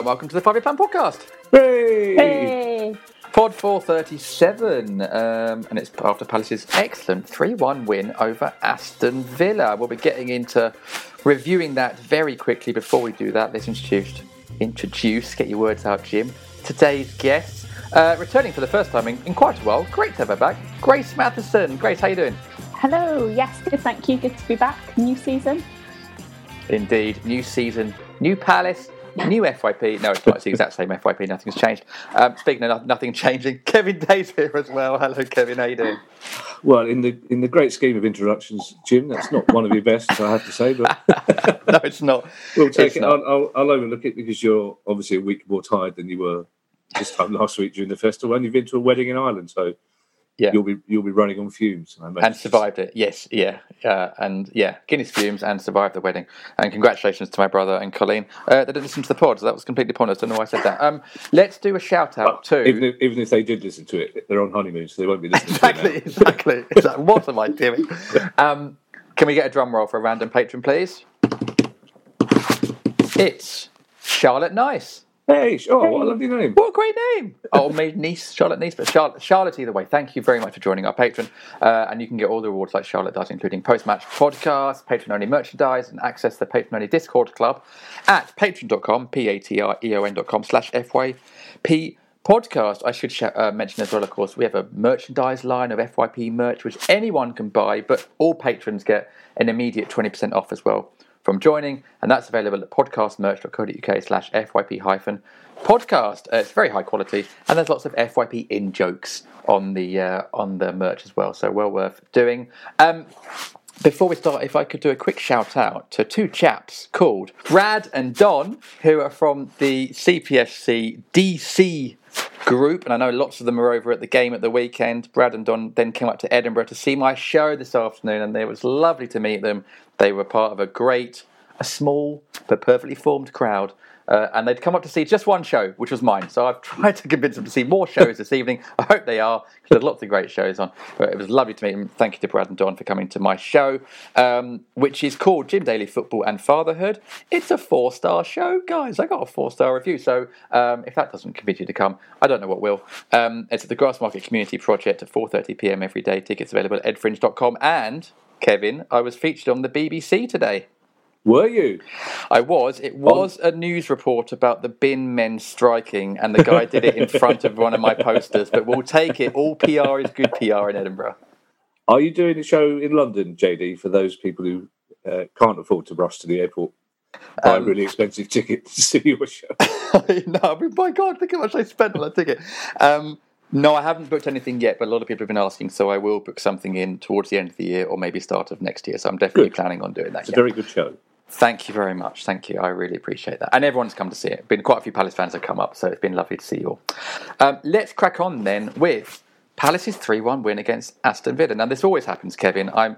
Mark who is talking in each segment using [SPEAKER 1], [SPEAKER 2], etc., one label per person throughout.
[SPEAKER 1] And welcome to the Five Year Plan Podcast.
[SPEAKER 2] Hey!
[SPEAKER 1] Pod 437, um, and it's after Palace's excellent 3 1 win over Aston Villa. We'll be getting into reviewing that very quickly. Before we do that, let's introduce, introduce get your words out, Jim. Today's guest, uh, returning for the first time in, in quite a while. Great to have her back. Grace Matheson. Grace, how you doing?
[SPEAKER 2] Hello, yes, good, thank you. Good to be back. New season.
[SPEAKER 1] Indeed, new season, new Palace, new FYP. No, it's not. It's the exact same FYP. Nothing's changed. Um, speaking of no- nothing changing, Kevin Day's here as well. Hello, Kevin. How you doing?
[SPEAKER 3] Well, in the in the great scheme of introductions, Jim, that's not one of your best, I have to say. But
[SPEAKER 1] no, it's not.
[SPEAKER 3] we'll take
[SPEAKER 1] It's
[SPEAKER 3] it. I'll, I'll, I'll overlook it because you're obviously a week more tired than you were this time last week during the festival, and you've been to a wedding in Ireland, so
[SPEAKER 1] Yeah.
[SPEAKER 3] you'll be you'll be running on fumes. I
[SPEAKER 1] and survived it. Yes, yeah, uh, and yeah, Guinness fumes and survived the wedding. And congratulations to my brother and Colleen. Uh, they didn't listen to the pod, so that was completely pointless. Don't know why I said that. Um, let's do a shout out to
[SPEAKER 3] Even if, even if they did listen to it, they're on honeymoon, so they won't be listening.
[SPEAKER 1] exactly,
[SPEAKER 3] To it
[SPEAKER 1] exactly, exactly. What am I doing? Um, can we get a drum roll for a random patron, please? It's Charlotte Nice.
[SPEAKER 3] Hey, sh- oh, what a lovely name!
[SPEAKER 1] What a great name! Oh, my niece, Charlotte Niece, but Charlotte, Charlotte either way. Thank you very much for joining our patron. Uh, and you can get all the rewards like Charlotte does, including post match podcasts, patron only merchandise, and access the patron only Discord club at patreon.com, P A T R E O N.com slash FYP podcast. I should sh- uh, mention as well, of course, we have a merchandise line of FYP merch, which anyone can buy, but all patrons get an immediate 20% off as well from joining, and that's available at podcastmerch.co.uk slash FYP hyphen podcast. Uh, it's very high quality, and there's lots of FYP in jokes on the uh, on the merch as well, so well worth doing. Um, before we start, if I could do a quick shout out to two chaps called Brad and Don, who are from the CPFC DC group, and I know lots of them are over at the game at the weekend. Brad and Don then came up to Edinburgh to see my show this afternoon, and it was lovely to meet them. They were part of a great, a small but perfectly formed crowd. Uh, and they'd come up to see just one show, which was mine. So I've tried to convince them to see more shows this evening. I hope they are, because there's lots of great shows on. But it was lovely to meet them. Thank you to Brad and Don for coming to my show, um, which is called Jim Daly Football and Fatherhood. It's a four star show, guys. I got a four star review. So um, if that doesn't convince you to come, I don't know what will. Um, it's at the Grassmarket Community Project at 4:30 p.m. every day. Tickets available at edfringe.com. And Kevin, I was featured on the BBC today.
[SPEAKER 3] Were you?
[SPEAKER 1] I was. It was a news report about the bin men striking, and the guy did it in front of one of my posters. But we'll take it. All PR is good PR in Edinburgh.
[SPEAKER 3] Are you doing a show in London, JD, for those people who uh, can't afford to rush to the airport? Buy a
[SPEAKER 1] Um,
[SPEAKER 3] really expensive ticket to see your show.
[SPEAKER 1] no, I mean, my God, look how much I spent on that ticket. Um, no, I haven't booked anything yet, but a lot of people have been asking, so I will book something in towards the end of the year or maybe start of next year. So I'm definitely
[SPEAKER 3] Good.
[SPEAKER 1] planning on doing that.
[SPEAKER 3] It's a very good show.
[SPEAKER 1] Thank you very much. Thank you. I really appreciate that. And everyone's come to see it. Been quite a few Palace fans have come up, so it's been lovely to see you all. Um, let's crack on then with Palace's 3 1 win against Aston Villa. Now, this always happens, Kevin. I'm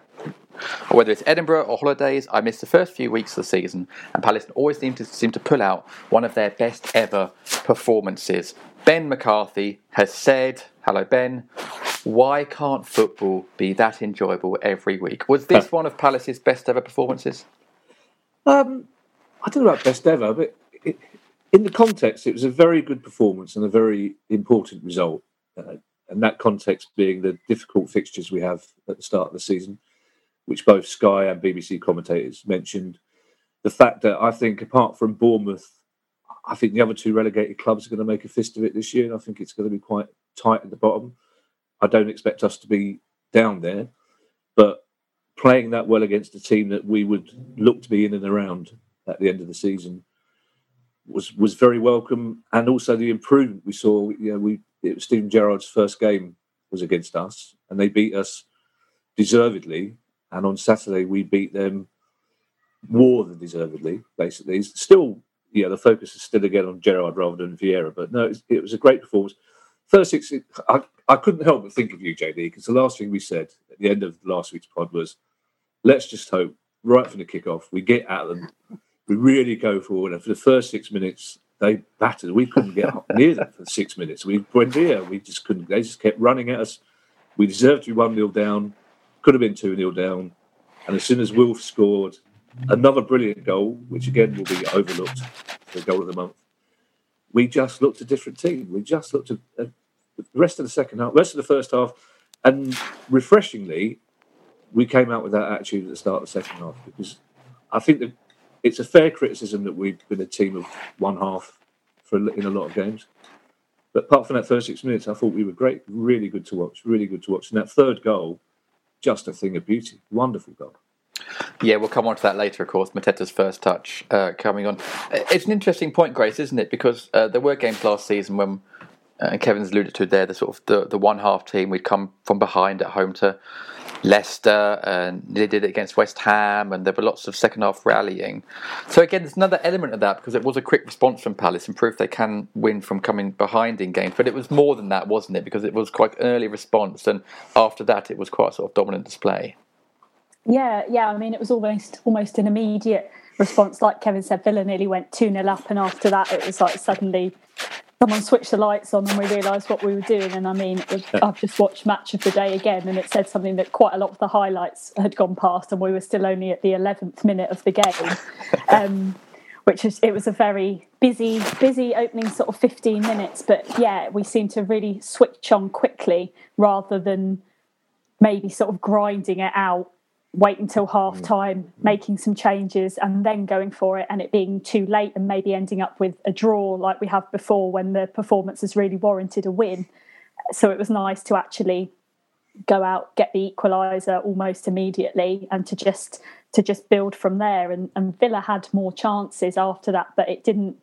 [SPEAKER 1] whether it's Edinburgh or holidays, I missed the first few weeks of the season, and Palace always seem to seem to pull out one of their best ever performances. Ben McCarthy has said, "Hello, Ben." Why can't football be that enjoyable every week? Was this one of Palace's best ever performances?
[SPEAKER 3] Um, I don't know about best ever, but it, in the context, it was a very good performance and a very important result. Uh, and that context being the difficult fixtures we have at the start of the season, which both Sky and BBC commentators mentioned. The fact that I think, apart from Bournemouth, I think the other two relegated clubs are going to make a fist of it this year, and I think it's going to be quite tight at the bottom. I don't expect us to be down there, but playing that well against a team that we would look to be in and around at the end of the season was was very welcome, and also the improvement we saw. You know, we it was Steven Gerrard's first game was against us, and they beat us deservedly. And on Saturday, we beat them more than deservedly. Basically, still yeah, the focus is still again on Gerrard rather than Vieira. But no, it was, a great performance. First six, I, I couldn't help but think of you, JD, because the last thing we said at the end of last week's pod was, let's just hope right from the kickoff we get at them, we really go forward, and for the first six minutes they battered. We couldn't get near them for six minutes. We Buendia, uh, we just couldn't. They just kept running at us. We deserved to be one 0 down. Could have been two 0 down. And as soon as Wilf scored, another brilliant goal, which again will be overlooked, the goal of the month. We just looked a different team. We just looked at uh, the rest of the second half, rest of the first half, and refreshingly, we came out with that attitude at the start of the second half because I think that it's a fair criticism that we've been a team of one half for in a lot of games. But apart from that first six minutes, I thought we were great, really good to watch, really good to watch. And that third goal, just a thing of beauty, wonderful goal.
[SPEAKER 1] Yeah, we'll come on to that later, of course. Mateta's first touch uh, coming on. It's an interesting point, Grace, isn't it? Because uh, there were games last season when, uh, and Kevin's alluded to there, the sort of the, the one half team, we'd come from behind at home to Leicester, and they did it against West Ham, and there were lots of second half rallying. So again, there's another element of that because it was a quick response from Palace and proof they can win from coming behind in games. But it was more than that, wasn't it? Because it was quite an early response, and after that, it was quite a sort of dominant display.
[SPEAKER 2] Yeah, yeah. I mean, it was almost almost an immediate response. Like Kevin said, Villa nearly went 2 0 up, and after that, it was like suddenly someone switched the lights on and we realised what we were doing. And I mean, was, I've just watched Match of the Day again, and it said something that quite a lot of the highlights had gone past, and we were still only at the 11th minute of the game. Um, which is it was a very busy busy opening sort of 15 minutes but yeah we seemed to really switch on quickly rather than maybe sort of grinding it out wait until half mm. time, making some changes, and then going for it, and it being too late, and maybe ending up with a draw like we have before when the performance has really warranted a win. So it was nice to actually go out, get the equaliser almost immediately, and to just to just build from there. And, and Villa had more chances after that, but it didn't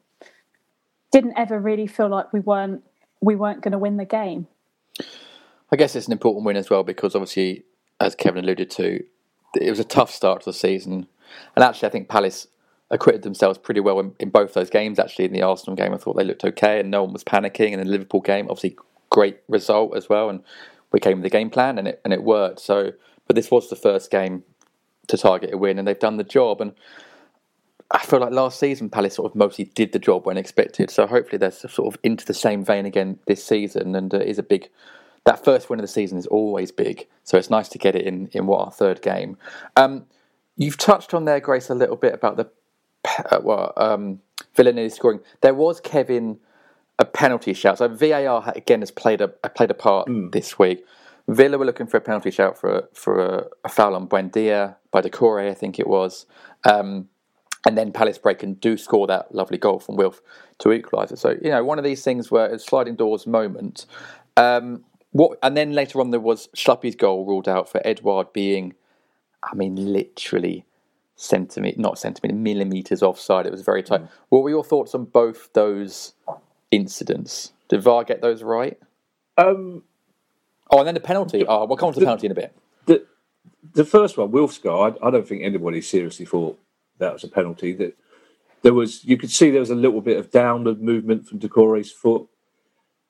[SPEAKER 2] didn't ever really feel like we weren't we weren't going to win the game.
[SPEAKER 1] I guess it's an important win as well because obviously, as Kevin alluded to, it was a tough start to the season, and actually, I think Palace acquitted themselves pretty well in, in, both those games. Actually, in the Arsenal game, I thought they looked okay, and no one was panicking. And in the Liverpool game, obviously, great result as well, and we came with the game plan, and it and it worked. So, but this was the first game to target a win, and they've done the job. And I feel like last season, Palace sort of mostly did the job when expected. So hopefully, they're sort of into the same vein again this season, and uh, is a big that first win of the season is always big. So it's nice to get it in in what our third game. Um, you've touched on there, Grace, a little bit about the uh, well, um, Villanelli scoring. There was Kevin a penalty shout. So VAR again has played a played a part mm. this week. Villa were looking for a penalty shout for for a, a foul on Buendia by Doucouré, I think it was. Um, and then Palace break and do score that lovely goal from Wilf to equalise it. So you know, one of these things where it's sliding doors moment. Um, what and then later on there was Schluppy's goal ruled out for Edouard being, I mean, literally centimeter, not centimeter, millimeters offside. It was very tight. Mm. What were your thoughts on both those incidents? Did VAR get those right?
[SPEAKER 3] Um,
[SPEAKER 1] oh, and then the penalty. The, oh, we'll come on to the, the penalty in a bit.
[SPEAKER 3] The the first one, Wilf's goal. I, I don't think anybody seriously thought that was a penalty. That there was, you could see there was a little bit of downward movement from Doucouré's foot,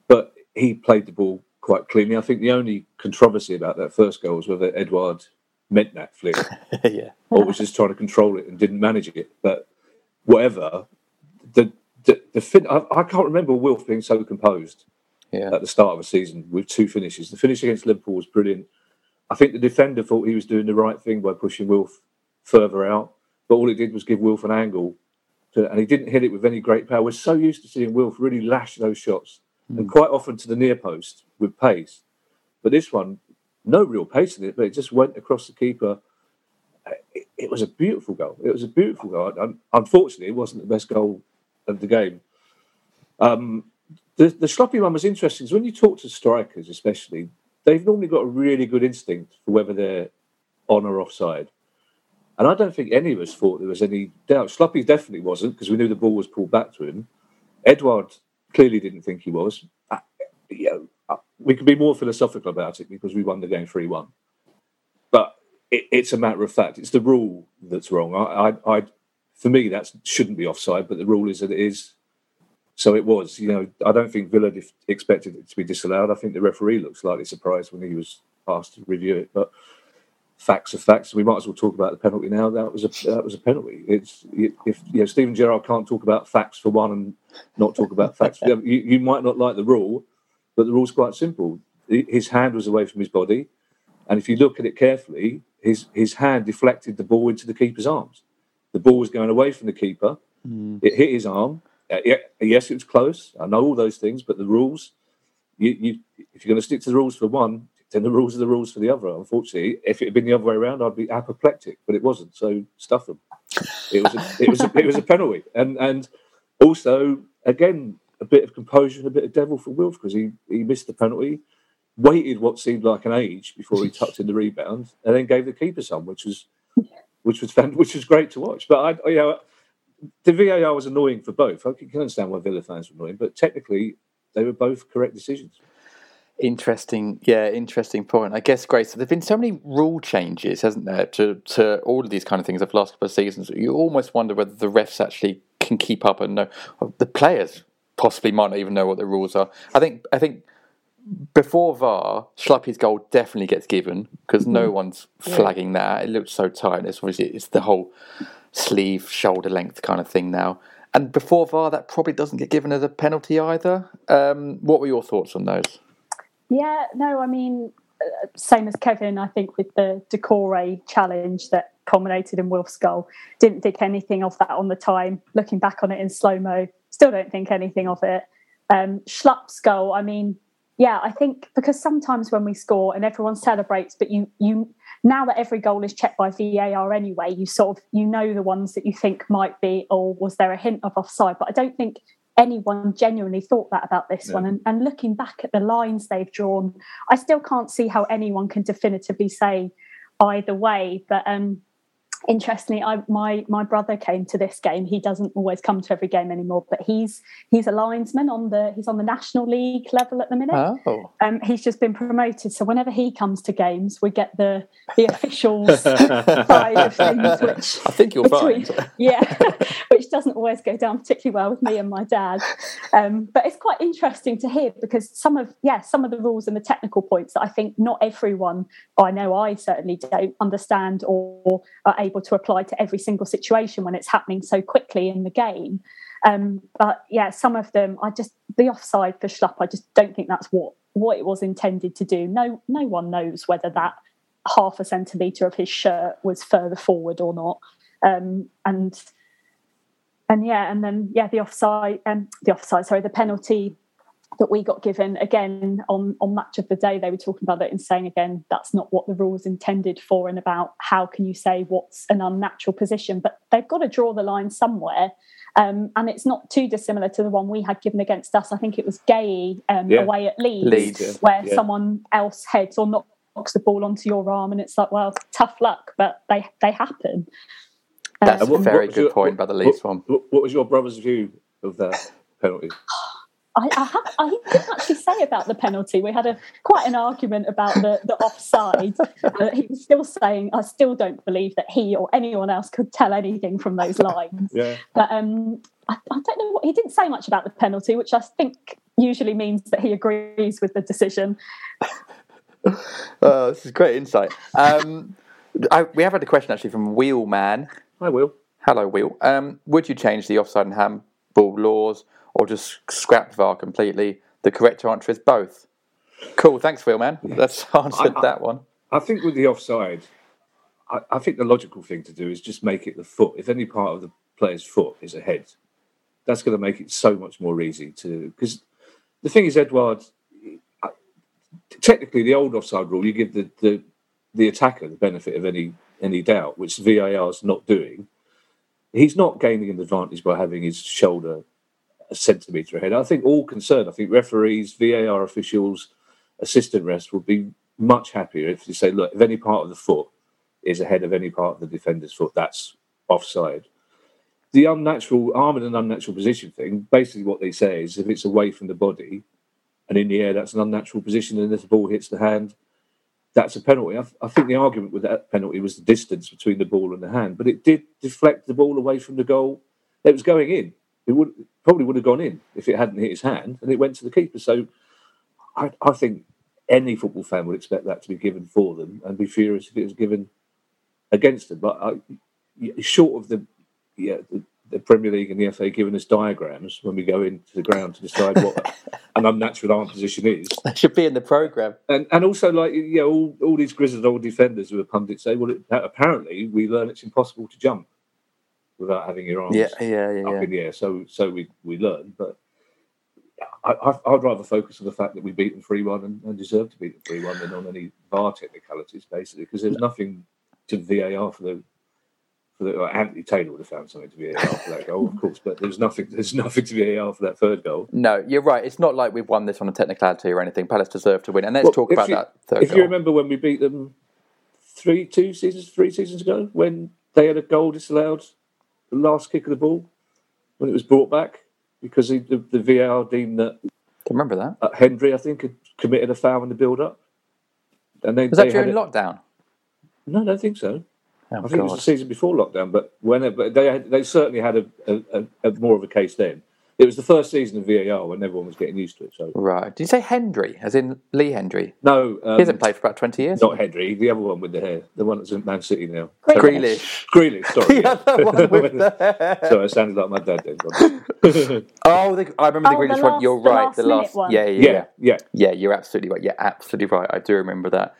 [SPEAKER 3] but he played the ball quite cleanly. I think the only controversy about that first goal was whether Edouard meant that flick,
[SPEAKER 1] yeah,
[SPEAKER 3] or was just trying to control it and didn't manage it. But whatever, the the, the fin- I, I, can't remember Wilf being so composed
[SPEAKER 1] Yeah.
[SPEAKER 3] at the start of the season with two finishes. The finish against Liverpool was brilliant. I think the defender thought he was doing the right thing by pushing Wilf further out, but all it did was give Wilf an angle, to, and he didn't hit it with any great power. We're so used to seeing Wilf really lash those shots, and quite often to the near post with pace. But this one, no real pace in it, but it just went across the keeper. It, it was a beautiful goal. It was a beautiful goal. Un- Unfortunately, it wasn't the best goal of the game. Um, the, the Schluppy one was interesting because when you talk to strikers, especially, they've normally got a really good instinct for whether they're on or offside. And I don't think any of us thought there was any doubt. Schluppy definitely wasn't because we knew the ball was pulled back to him. Edouard clearly didn't think he was. Uh, you know, we could be more philosophical about it because we won the game 3 1. But it, it's a matter of fact. It's the rule that's wrong. I, I, I, for me, that shouldn't be offside, but the rule is that it is. So it was. You know, I don't think Villa dif- expected it to be disallowed. I think the referee looked slightly surprised when he was asked to review it. But facts are facts. We might as well talk about the penalty now. That was a that was a penalty. It's if you know Steven Gerrard can't talk about facts for one and not talk about facts for the other. You, you might not like the rule, but the rule's quite simple. His hand was away from his body, and if you look at it carefully, his his hand deflected the ball into the keeper's arms. The ball was going away from the keeper. It hit his arm. Uh, yes, it was close. I know all those things, but the rules. You, you, if you're going to stick to the rules for one, then the rules are the rules for the other. Unfortunately, if it had been the other way around, I'd be apoplectic, but it wasn't. So stuff them. It was a, it was a, it was a penalty, and and also again a bit of composure and a bit of devil for Wilf because he he missed the penalty, waited what seemed like an age before he tucked in the rebound, and then gave the keeper some, which was which was which was great to watch. But I you know the VAR was annoying for both. I can understand why Villa fans were annoying, but technically they were both correct decisions.
[SPEAKER 1] Interesting, yeah, interesting point. I guess, Grace, there've been so many rule changes, hasn't there, to, to all of these kind of things over the last couple of seasons. You almost wonder whether the refs actually can keep up and know. The players possibly might not even know what the rules are. I think, I think before VAR, Schluppy's goal definitely gets given because no one's flagging that. It looks so tight. It's obviously it's the whole sleeve, shoulder length kind of thing now. And before VAR, that probably doesn't get given as a penalty either. Um, what were your thoughts on those?
[SPEAKER 2] Yeah, no, I mean, uh, same as Kevin, I think with the Doucouré challenge that culminated in Wilf's goal. Didn't think anything of that on the time. Looking back on it in slow mo, still don't think anything of it. Um, Schlupp's goal, I mean, yeah, I think because sometimes when we score and everyone celebrates, but you you now that every goal is checked by VAR anyway, you sort of you know the ones that you think might be, or was there a hint of offside? But I don't think anyone genuinely thought that about this
[SPEAKER 3] No.
[SPEAKER 2] one. And, and looking back at the lines they've drawn, I still can't see how anyone can definitively say either way. But um, interestingly, I, my my brother came to this game. He doesn't always come to every game anymore, but he's he's a linesman on the he's on the national league level at the minute.
[SPEAKER 1] Oh,
[SPEAKER 2] Um, he's just been promoted, so whenever he comes to games, we get the the officials side of things, which
[SPEAKER 1] I think you'll
[SPEAKER 2] which
[SPEAKER 1] find.
[SPEAKER 2] yeah, which doesn't always go down particularly well with me and my dad. Um, but it's quite interesting to hear because some of yeah some of the rules and the technical points that I think not everyone I know I certainly don't understand or are able to apply to every single situation when it's happening so quickly in the game. Um, but yeah, some of them I just the offside for Schlupp. I just don't think that's what what it was intended to do. No, no one knows whether that half a centimetre of his shirt was further forward or not. Um, and and yeah, and then yeah, the offside, um, the offside, sorry, the penalty that we got given again on on match of the day. They were talking about it and saying again that's not what the rules intended for, and about how can you say what's an unnatural position? But they've got to draw the line somewhere. Um, and it's not too dissimilar to the one we had given against us. I think it was Guéhi um,
[SPEAKER 3] Yeah.
[SPEAKER 2] away at Leeds,
[SPEAKER 1] Leeds, yeah.
[SPEAKER 2] where
[SPEAKER 3] Yeah.
[SPEAKER 2] someone else heads or knocks the ball onto your arm, and it's like, well, tough luck, but they they happen.
[SPEAKER 1] That's
[SPEAKER 2] Um,
[SPEAKER 1] a very good
[SPEAKER 3] your-
[SPEAKER 1] point by the
[SPEAKER 3] what-
[SPEAKER 1] Leeds one.
[SPEAKER 3] What, what was your brother's view of that penalty?
[SPEAKER 2] I, I, have, I didn't actually say about the penalty. We had a quite an argument about the, the offside. Uh, he was still saying, I still don't believe that he or anyone else could tell anything from those lines.
[SPEAKER 3] Yeah.
[SPEAKER 2] But um, I, I don't know what he didn't say much about the penalty, which I think usually means that he agrees with the decision.
[SPEAKER 1] Oh, this is great insight. Um, I, we have had a question actually from Wheelman.
[SPEAKER 3] I will.
[SPEAKER 1] Hello, Wheel. Um, would you change the offside and handball laws or just scrap VAR completely? The correct answer is both. Cool. Thanks, Phil, man. That's answered
[SPEAKER 3] I- I-
[SPEAKER 1] that one.
[SPEAKER 3] I think with the offside, I, I think the logical thing to do is just make it the foot. If any part of the player's foot is ahead, that's going to make it so much more easy to. Because the thing is, Edouard, I- technically, the old offside rule, you give the, the the attacker the benefit of any any doubt, which VAR is not doing. He's not gaining an advantage by having his shoulder a centimetre ahead. I think all concerned, I think referees, VAR officials, assistant refs would be much happier if you say, look, if any part of the foot is ahead of any part of the defender's foot, that's offside. The unnatural arm in an unnatural position thing, basically what they say is if it's away from the body and in the air, that's an unnatural position, and if the ball hits the hand, that's a penalty. I, I think the argument with that penalty was the distance between the ball and the hand, but it did deflect the ball away from the goal. It was going in. It would probably would have gone in if it hadn't hit his hand, and it went to the keeper. So I, I think any football fan would expect that to be given for them, and be furious if it was given against them. But I, short of the yeah the, the Premier League and the FA giving us diagrams when we go into the ground to decide what an unnatural arm position is,
[SPEAKER 1] That should be in the program.
[SPEAKER 3] and and also like you know all, all these grizzled old defenders who are pundits say, well, it, apparently we learn it's impossible to jump without having your arms
[SPEAKER 1] Yeah, yeah, yeah,
[SPEAKER 3] up
[SPEAKER 1] yeah.
[SPEAKER 3] in the air. So so we we learn, but. I, I'd rather focus on the fact that we beat them three one and, and deserve to beat them three one than on any VAR technicalities, basically, because there's nothing to VAR for the for the. Well, Anthony Taylor would have found something to VAR for that goal, of course, but there's nothing. There's nothing to VAR for that third goal.
[SPEAKER 1] No, you're right. It's not like we've won this on a technicality or anything. Palace deserve to win. And let's
[SPEAKER 3] Well,
[SPEAKER 1] talk about
[SPEAKER 3] you-
[SPEAKER 1] that third
[SPEAKER 3] If
[SPEAKER 1] goal.
[SPEAKER 3] you remember when we beat them three, two seasons, three seasons ago, when they had a goal disallowed, the last kick of the ball, when it was brought back because the, the, the VAR deemed that
[SPEAKER 1] Can remember that.
[SPEAKER 3] uh, Hendrie, I think, had committed a foul in the build-up. And they,
[SPEAKER 1] Was
[SPEAKER 3] they
[SPEAKER 1] that during
[SPEAKER 3] had
[SPEAKER 1] lockdown?
[SPEAKER 3] No, I don't think so.
[SPEAKER 1] Oh,
[SPEAKER 3] I think it was the season before lockdown, but when it, but they had, they certainly had a, a, a, a more of a case then. It was the first season of VAR when everyone was getting used to it. So
[SPEAKER 1] Right. Did you say Hendrie, as in Lee Hendrie?
[SPEAKER 3] no, um,
[SPEAKER 1] He hasn't played for about 20 years.
[SPEAKER 3] not Hendrie, the other one with the hair, the one that's in Man City now.
[SPEAKER 1] Grealish.
[SPEAKER 3] Grealish, sorry.
[SPEAKER 1] The other one with the
[SPEAKER 3] Sorry, I sounded like my dad then. God.
[SPEAKER 1] Oh, the, I remember the
[SPEAKER 2] Oh, the
[SPEAKER 1] Grealish one. You're
[SPEAKER 2] the
[SPEAKER 1] right.
[SPEAKER 2] last
[SPEAKER 1] The last.
[SPEAKER 2] one.
[SPEAKER 1] Yeah, yeah, yeah.
[SPEAKER 3] yeah, yeah.
[SPEAKER 1] Yeah, you're absolutely right. You're absolutely right. I do remember that.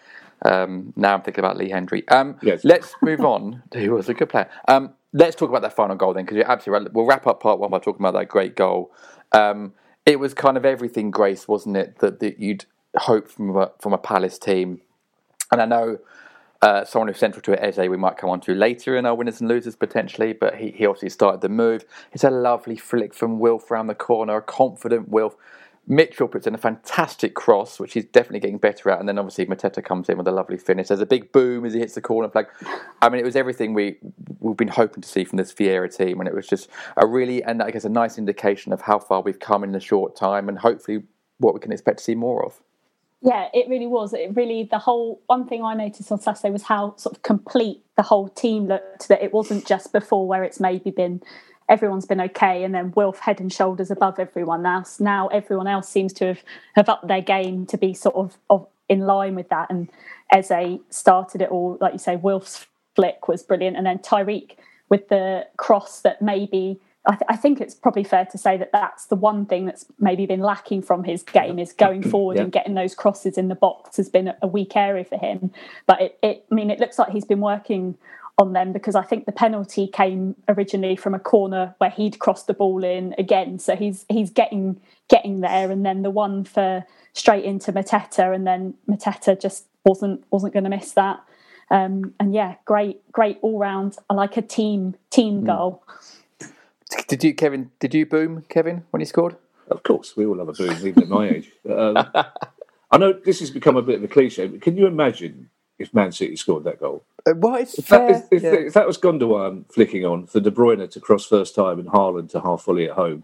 [SPEAKER 1] Um, now I'm thinking about Lee Hendrie. Um,
[SPEAKER 3] Yes.
[SPEAKER 1] Let's move on. Who was a good player? Um, let's talk about that final goal then, because you're absolutely right. We'll wrap up part one by talking about that great goal. Um, it was kind of everything, Grace, wasn't it? That, that you'd hope from a, from a Palace team. And I know uh, someone who's central to it, Eze, we might come on to later in our winners and losers potentially, but he, he obviously started the move. It's a lovely flick from Wilf around the corner, a confident Wilf. Mitchell puts in a fantastic cross, which he's definitely getting better at, and then obviously Mateta comes in with a lovely finish. There's a big boom as he hits the corner flag. I mean, it was everything we we've been hoping to see from this Vieira team, and it was just a really and I guess a nice indication of how far we've come in a short time, and hopefully what we can expect to see more of.
[SPEAKER 2] Yeah, it really was. It really the whole one thing I noticed on Saturday was how sort of complete the whole team looked. That it wasn't just before where it's maybe been everyone's been okay, and then Wilf head and shoulders above everyone else. Now everyone else seems to have have upped their game to be sort of, of in line with that. And Eze started it all, like you say. Wilf's flick was brilliant, and then Tyrick with the cross that maybe. I, th- I think it's probably fair to say that that's the one thing that's maybe been lacking from his game is going forward
[SPEAKER 3] Yeah.
[SPEAKER 2] and getting those crosses in the box has been a weak area for him. But it, it, I mean, it looks like he's been working on them because I think the penalty came originally from a corner where he'd crossed the ball in again. So he's he's getting getting there, and then the one for straight into Mateta, and then Mateta just wasn't wasn't going to miss that. Um, and yeah, great great all round. I like a team team goal.
[SPEAKER 1] Did you, Kevin? Did you boom, Kevin, when he scored?
[SPEAKER 3] Of course, we all love a boom, even at my age. Um, I know this has become a bit of a cliche, but can you imagine if Man City scored that goal?
[SPEAKER 1] Uh, well, it's
[SPEAKER 3] If that,
[SPEAKER 1] fair.
[SPEAKER 3] if, if,
[SPEAKER 1] yeah.
[SPEAKER 3] if that was Gundogan flicking on for De Bruyne to cross first time and Haaland to half volley at home,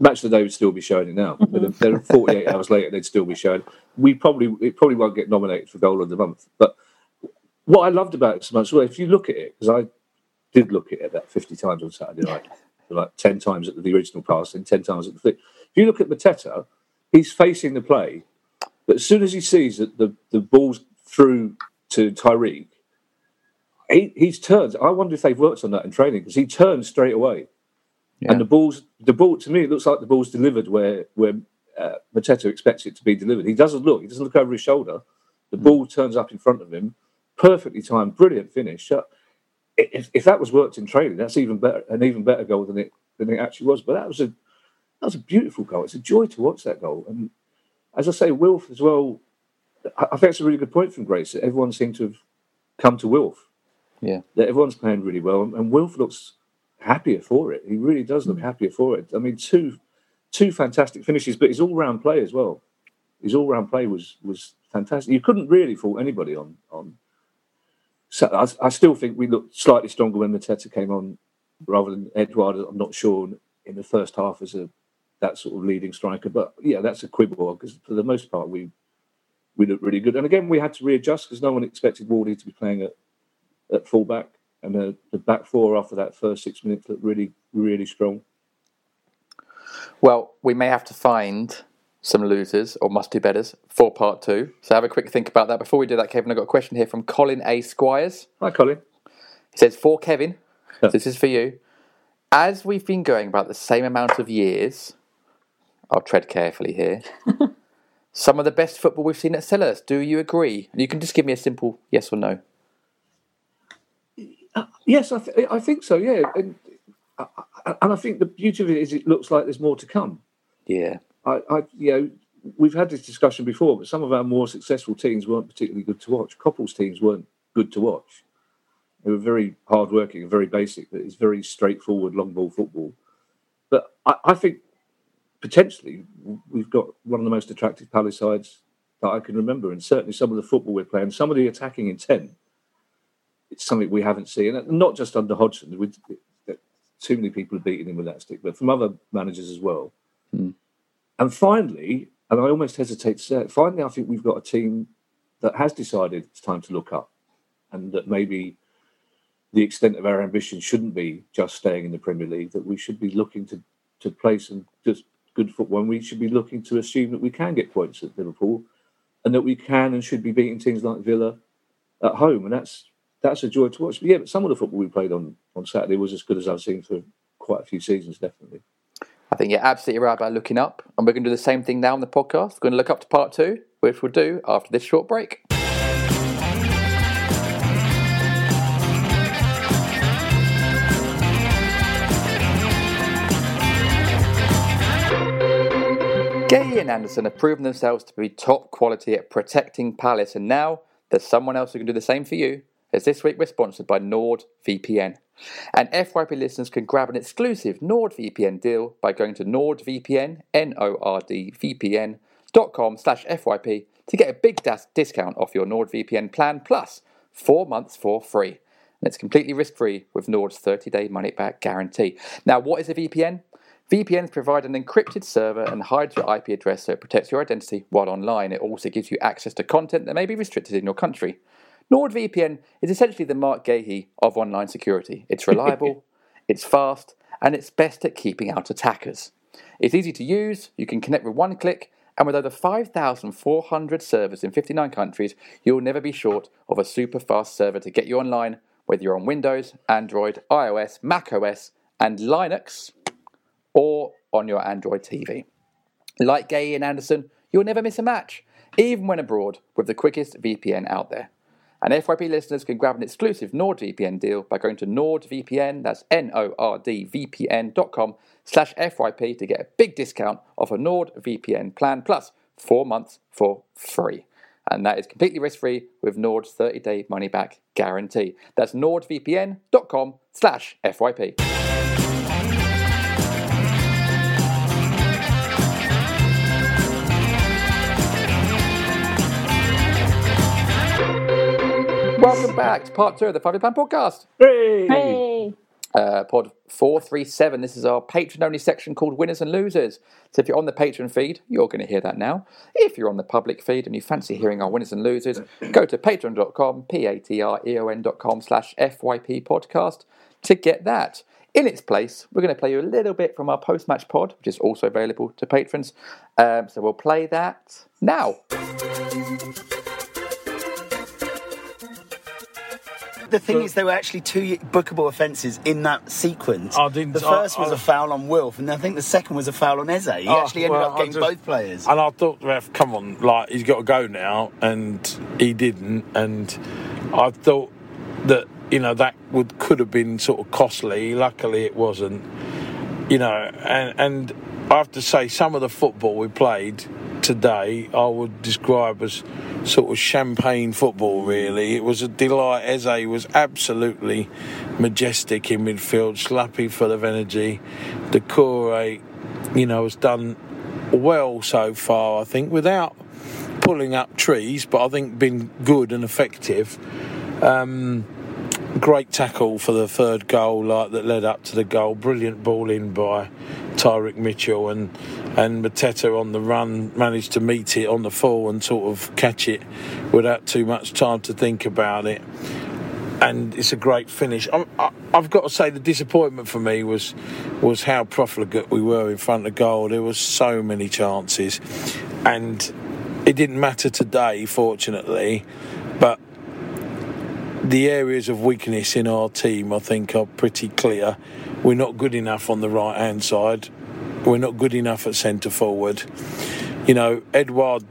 [SPEAKER 3] match of the day would still be showing it now. But they're 48 hours later, they'd still be showing. We probably it probably won't get nominated for goal of the month. But what I loved about it so much, well, if you look at it, because I did look at it about 50 times on Saturday night, like 10 times at the original pass and 10 times at the flick. If you look at Mateta, he's facing the play, but as soon as he sees that the, the ball's through to Tyrick, he, he's turned. I wonder if they've worked on that in training because he turns straight away.
[SPEAKER 1] Yeah.
[SPEAKER 3] And the ball's the ball to me, it looks like the ball's delivered where where uh, Mateta expects it to be delivered. He doesn't look. He doesn't look over his shoulder. The ball turns up in front of him, perfectly timed, brilliant finish. Uh, if, if that was worked in training, that's even better, an even better goal than it than it actually was. But that was a that was a beautiful goal. It's a joy to watch that goal. And as I say, Wilf as well. I, think it's a really good point from Grace. That everyone seemed to have come to Wilf.
[SPEAKER 1] Yeah.
[SPEAKER 3] That everyone's playing really well, and, and Wilf looks happier for it. He really does look hmm. happier for it. I mean, two two fantastic finishes, but his all round play as well. His all round play was was fantastic. You couldn't really fault anybody on on. So I, I still think we looked slightly stronger when Mateta came on rather than Edouard. I'm not sure in the first half as a that sort of leading striker, but yeah, that's a quibble because for the most part we we looked really good. And again, we had to readjust because no one expected Wardy to be playing at at fullback, and the, the back four after that first six minutes looked really really strong.
[SPEAKER 1] Well, we may have to find some losers or must do betters for part two. So have a quick think about that. Before we do that, Kevin, I've got a question here from Colin A. Squires.
[SPEAKER 3] Hi, Colin.
[SPEAKER 1] He says, For Kevin, this is for you. As we've been going about the same amount of years, I'll tread carefully here. Some of the best football we've seen at Selhurst. Do you agree? And you can just give me a simple yes or no.
[SPEAKER 3] Uh, yes, I, th- I think so. Yeah, and, uh, and I think the beauty of it is it looks like there's more to come.
[SPEAKER 1] Yeah.
[SPEAKER 3] I, I, you know, we've had this discussion before, but some of our more successful teams weren't particularly good to watch. Coppell's teams weren't good to watch. They were very hardworking and very basic. It's very straightforward long ball football. But I, I think potentially we've got one of the most attractive Palace sides that I can remember, and certainly some of the football we're playing, some of the attacking intent. It's something we haven't seen, and not just under Hodgson. Too many people have beaten him with that stick, but from other managers as well.
[SPEAKER 1] Mm.
[SPEAKER 3] And finally, and I almost hesitate to say it, finally, I think we've got a team that has decided it's time to look up and that maybe the extent of our ambition shouldn't be just staying in the Premier League, that we should be looking to, to play some just good football and we should be looking to assume that we can get points at Liverpool and that we can and should be beating teams like Villa at home. And that's that's a joy to watch. But yeah, but some of the football we played on, on Saturday was as good as I've seen for quite a few seasons, definitely.
[SPEAKER 1] I think you're absolutely right about looking up. And we're going to do the same thing now on the podcast. We're going to look up to part two, which we'll do after this short break. Guéhi and Andersen have proven themselves to be top quality at protecting Palace, and now there's someone else who can do the same for you. As this week we're sponsored by NordVPN. And FYP listeners can grab an exclusive NordVPN deal by going to NordVPN, N-O-R-D-V-P-N dot com slash FYP to get a big das- discount off your NordVPN plan plus four months for free. And it's completely risk-free with Nord's 30-day money-back guarantee. Now, what is a VPN? VPNs provide an encrypted server and hides your IP address so it protects your identity while online. It also gives you access to content that may be restricted in your country. NordVPN is essentially the Marc Guéhi of online security. It's reliable, it's fast, and it's best at keeping out attackers. It's easy to use, you can connect with one click, and with over 5,400 servers in 59 countries, you'll never be short of a super fast server to get you online, whether you're on Windows, Android, iOS, macOS, and Linux, or on your Android TV. Like Guéhi and Andersen, you'll never miss a match, even when abroad, with the quickest VPN out there. And FYP listeners can grab an exclusive NordVPN deal by going to NordVPN, that's N-O-R-D-V-P-N dot com slash FYP to get a big discount off a NordVPN plan plus four months for free. And that is completely risk-free with Nord's 30-day money-back guarantee. That's nordvpn.com slash FYP. Welcome back to part two of the Five Pound Podcast.
[SPEAKER 3] Hey!
[SPEAKER 2] Hey.
[SPEAKER 1] Uh, pod 437. This is our patron only section called Winners and Losers. So if you're on the patron feed, you're going to hear that now. If you're on the public feed and you fancy hearing our winners and losers, go to patreon.com, P A T R E O N.com slash FYP podcast to get that. In its place, we're going to play you a little bit from our post match pod, which is also available to patrons. Um, so we'll play that now.
[SPEAKER 4] The thing is, there were actually two bookable offences in that sequence.
[SPEAKER 5] I didn't-
[SPEAKER 4] the first
[SPEAKER 5] I-
[SPEAKER 4] was
[SPEAKER 5] I-
[SPEAKER 4] a foul on Wilf, and I think the second was a foul on Eze. He
[SPEAKER 5] Oh,
[SPEAKER 4] actually ended
[SPEAKER 5] well,
[SPEAKER 4] up getting
[SPEAKER 5] just-
[SPEAKER 4] both players.
[SPEAKER 5] And I thought, ref, come on, like he's got to go now, and he didn't. And I thought that you know that would could have been sort of costly. Luckily, it wasn't. You know, and and I have to say, some of the football we played today, I would describe as sort of champagne football. Really, it was a delight. Eze was absolutely majestic in midfield, Schluppy, full of energy. Doucouré, you know, has done well so far. I think without pulling up trees, but I think been good and effective. Um, great tackle for the third goal, like that led up to the goal. Brilliant ball in by Tyrick Mitchell and and Mateta on the run managed to meet it on the fall and sort of catch it without too much time to think about it. And it's a great finish. I, I've got to say the disappointment for me was was how profligate we were in front of goal. There was so many chances, and it didn't matter today, fortunately. But the areas of weakness in our team, I think, are pretty clear. We're not good enough on the right hand side. We're not good enough at centre forward. You know, Edouard.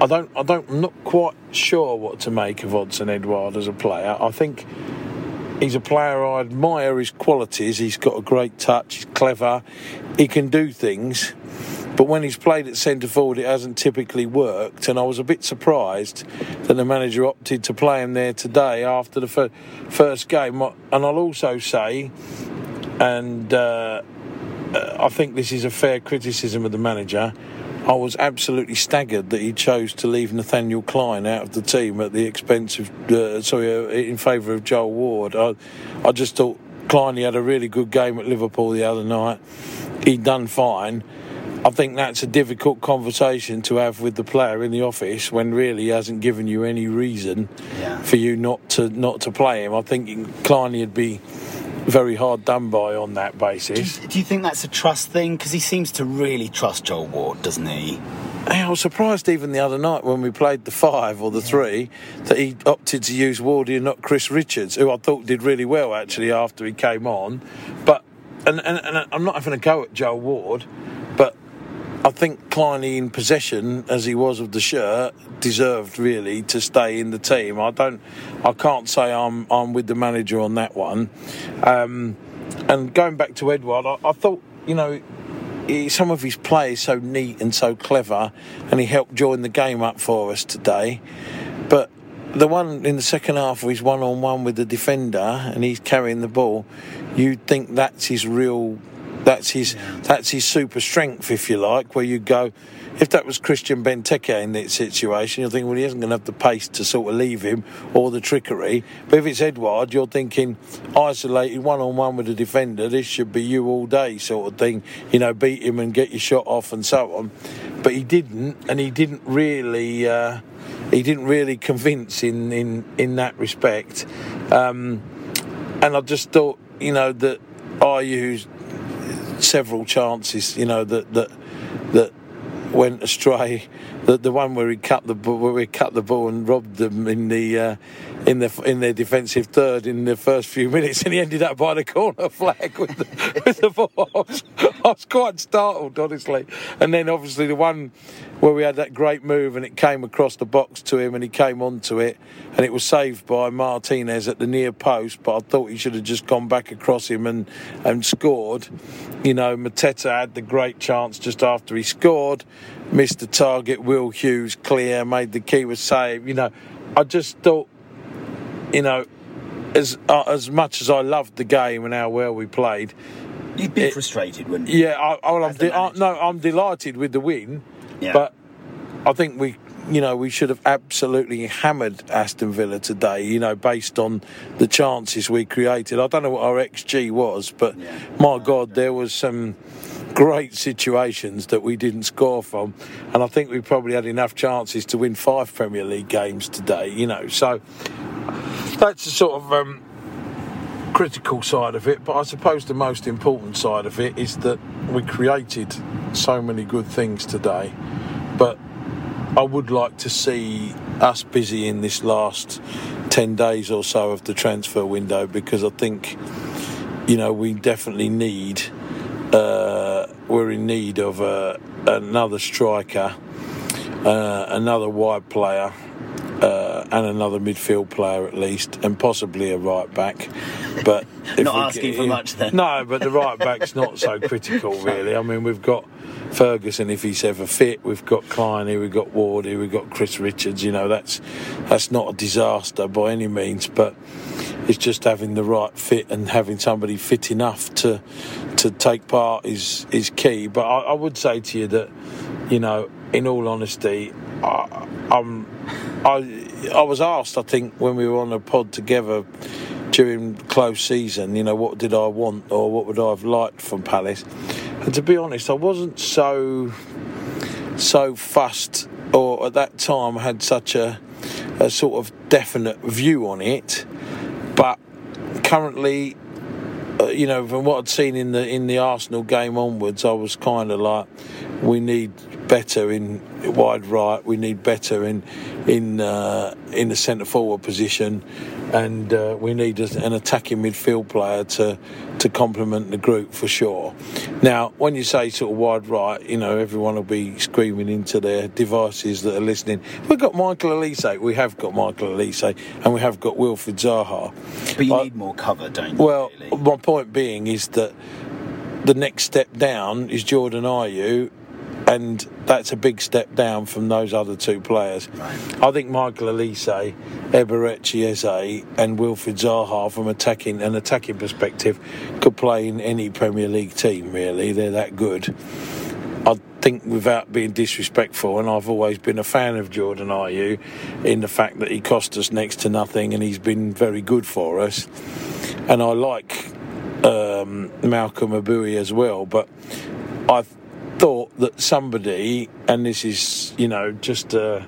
[SPEAKER 5] I don't. I don't. I'm not quite sure what to make of Odsonne Edouard as a player. I think he's a player I admire his qualities. He's got a great touch. He's clever. He can do things. But when he's played at centre forward, it hasn't typically worked. And I was a bit surprised that the manager opted to play him there today after the fir- first game. And I'll also say, and uh, uh, I think this is a fair criticism of the manager. I was absolutely staggered that he chose to leave Nathaniel Clyne out of the team at the expense of, uh, sorry, uh, in favour of Joel Ward. I, I just thought Clyne he had a really good game at Liverpool the other night. He'd done fine. I think that's a difficult conversation to have with the player in the office when really he hasn't given you any reason
[SPEAKER 4] Yeah.
[SPEAKER 5] for you not to not to play him. I think Clyne would be very hard done by on that basis.
[SPEAKER 4] Do you think that's a trust thing? Because he seems to really trust Joel Ward, doesn't he?
[SPEAKER 5] I was surprised even the other night when we played the five or the three that he opted to use Wardy and not Chris Richards, who I thought did really well actually after he came on. But and, and, and I'm not having a go at Joel Ward, I think Clyney in possession as he was of the shirt deserved really to stay in the team. I don't, I can't say I'm I'm with the manager on that one. Um, and going back to Edouard, I, I thought you know some of his play is so neat and so clever, and he helped join the game up for us today. But the one in the second half, where he's one on one with the defender and he's carrying the ball, you'd think that's his real, that's his, that's his super strength, if you like. Where you go, if that was Christian Benteke in that situation, you're thinking, well, he isn't going to have the pace to sort of leave him or the trickery. But if it's Edouard, you're thinking isolated one on one with the defender, this should be you all day, sort of thing. You know, beat him and get your shot off and so on. But he didn't, and he didn't really. Uh, he didn't really convince in in in that respect. Um, and I just thought, you know, that I used several chances, you know, that that that went astray. The the one where he cut the where he cut the ball and robbed them in the uh, in the in their defensive third in the first few minutes, and he ended up by the corner flag with the, with the ball. I was, I was quite startled, honestly. And then obviously the one where we had that great move and it came across the box to him and he came onto it and it was saved by Martinez at the near post. But I thought he should have just gone back across him and and scored. You know, Mateta had the great chance just after he scored, missed the target. Will Hughes clear, made the keeper save. You know, I just thought, you know, as uh, as much as I loved the game and how well we played,
[SPEAKER 4] You'd be
[SPEAKER 5] It-
[SPEAKER 4] frustrated, wouldn't you?
[SPEAKER 5] yeah, I, I, I'm de- I, no, I'm delighted with the win,
[SPEAKER 4] Yeah.
[SPEAKER 5] but I think we, you know, we should have absolutely hammered Aston Villa today. You know, based on the chances we created. I don't know what our xG was, but
[SPEAKER 4] Yeah.
[SPEAKER 5] my God, there was some great situations that we didn't score from, and I think we probably had enough chances to win five Premier League games today. You know, so that's the sort of. Um, critical side of it, but I suppose the most important side of it is that we created so many good things today. But I would like to see us busy in this last 10 days or so of the transfer window because I think, you know, we definitely need, uh, we're in need of uh, another striker, uh, another wide player. Uh, and another midfield player at least, and possibly a right back. But
[SPEAKER 4] Not asking
[SPEAKER 5] get-
[SPEAKER 4] for much then.
[SPEAKER 5] No, but the right back's not so critical, really. I mean, we've got Ferguson if he's ever fit. We've got Clyney, we've got Wardy, we've got Chris Richards. You know, that's that's not a disaster by any means, but it's just having the right fit and having somebody fit enough to to take part is is key. But I, I would say to you that, you know, in all honesty, I, I'm I I was asked, I think, when we were on a pod together during close season, you know, what did I want or what would I have liked from Palace? And to be honest, I wasn't so so fussed, or at that time had such a a sort of definite view on it. But currently, uh, you know, from what I'd seen in the in the Arsenal game onwards, I was kind of like, we need better in wide right. We need better in in uh, in the centre forward position, and uh, we need an attacking midfield player to to complement the group for sure. Now, when you say sort of wide right, you know everyone will be screaming into their devices that are listening. We've got Michael Olise. We have got Michael Olise, and we have got Wilfred Zaha.
[SPEAKER 4] But you
[SPEAKER 5] But-
[SPEAKER 4] need more cover, don't you?
[SPEAKER 5] well,
[SPEAKER 4] really?
[SPEAKER 5] my point being is that the next step down is Jordan Ayew, and that's a big step down from those other two players. I think Michael Olise, Eberechi Eze, and Wilfred Zaha, from attacking an attacking perspective, could play in any Premier League team. Really, they're that good. I think, without being disrespectful, and I've always been a fan of Jordan Ayew, in the fact that he cost us next to nothing, and he's been very good for us. And I like um, Malcolm Ebiowei as well, but I thought that somebody, and this is, you know, just a,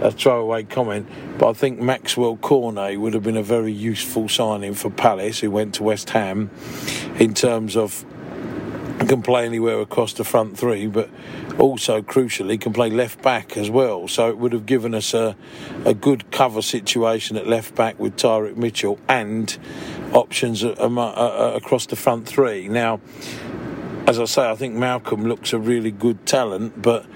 [SPEAKER 5] a throwaway comment, but I think Maxwell Cornet would have been a very useful signing for Palace, who went to West Ham, in terms of can play anywhere across the front three, but also crucially can play left back as well. So it would have given us a, a good cover situation at left back with Tyrick Mitchell and options across the front three. Now, as I say, I think Malcolm looks a really good talent, but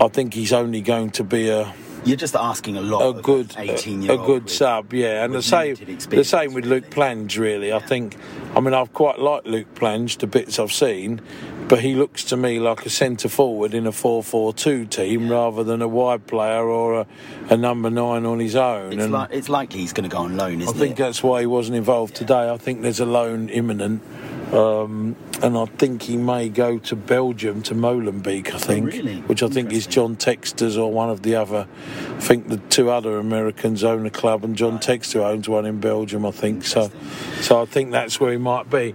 [SPEAKER 5] I think he's only going to be a
[SPEAKER 4] You're just asking a lot.
[SPEAKER 5] a
[SPEAKER 4] of
[SPEAKER 5] good a,
[SPEAKER 4] 18 year
[SPEAKER 5] a good sub, yeah. And the same the same with Luke. Plange, really. I think. I mean, I've quite liked Luke Plange, the bits I've seen, but he looks to me like a centre forward in a 4-4-2 team rather than a wide player or a, a number nine on his own.
[SPEAKER 4] It's,
[SPEAKER 5] and
[SPEAKER 4] li- it's likely he's going to go on loan,
[SPEAKER 5] I think
[SPEAKER 4] it?
[SPEAKER 5] that's why he wasn't involved today. I think there's a loan imminent. Um, and I think he may go to Belgium to Molenbeek. I think,
[SPEAKER 4] Oh, really?
[SPEAKER 5] which I think is John Textor's or one of the other. I think the two other Americans own a club, and John Textor owns one in Belgium. I think so. So I think that's where he might be.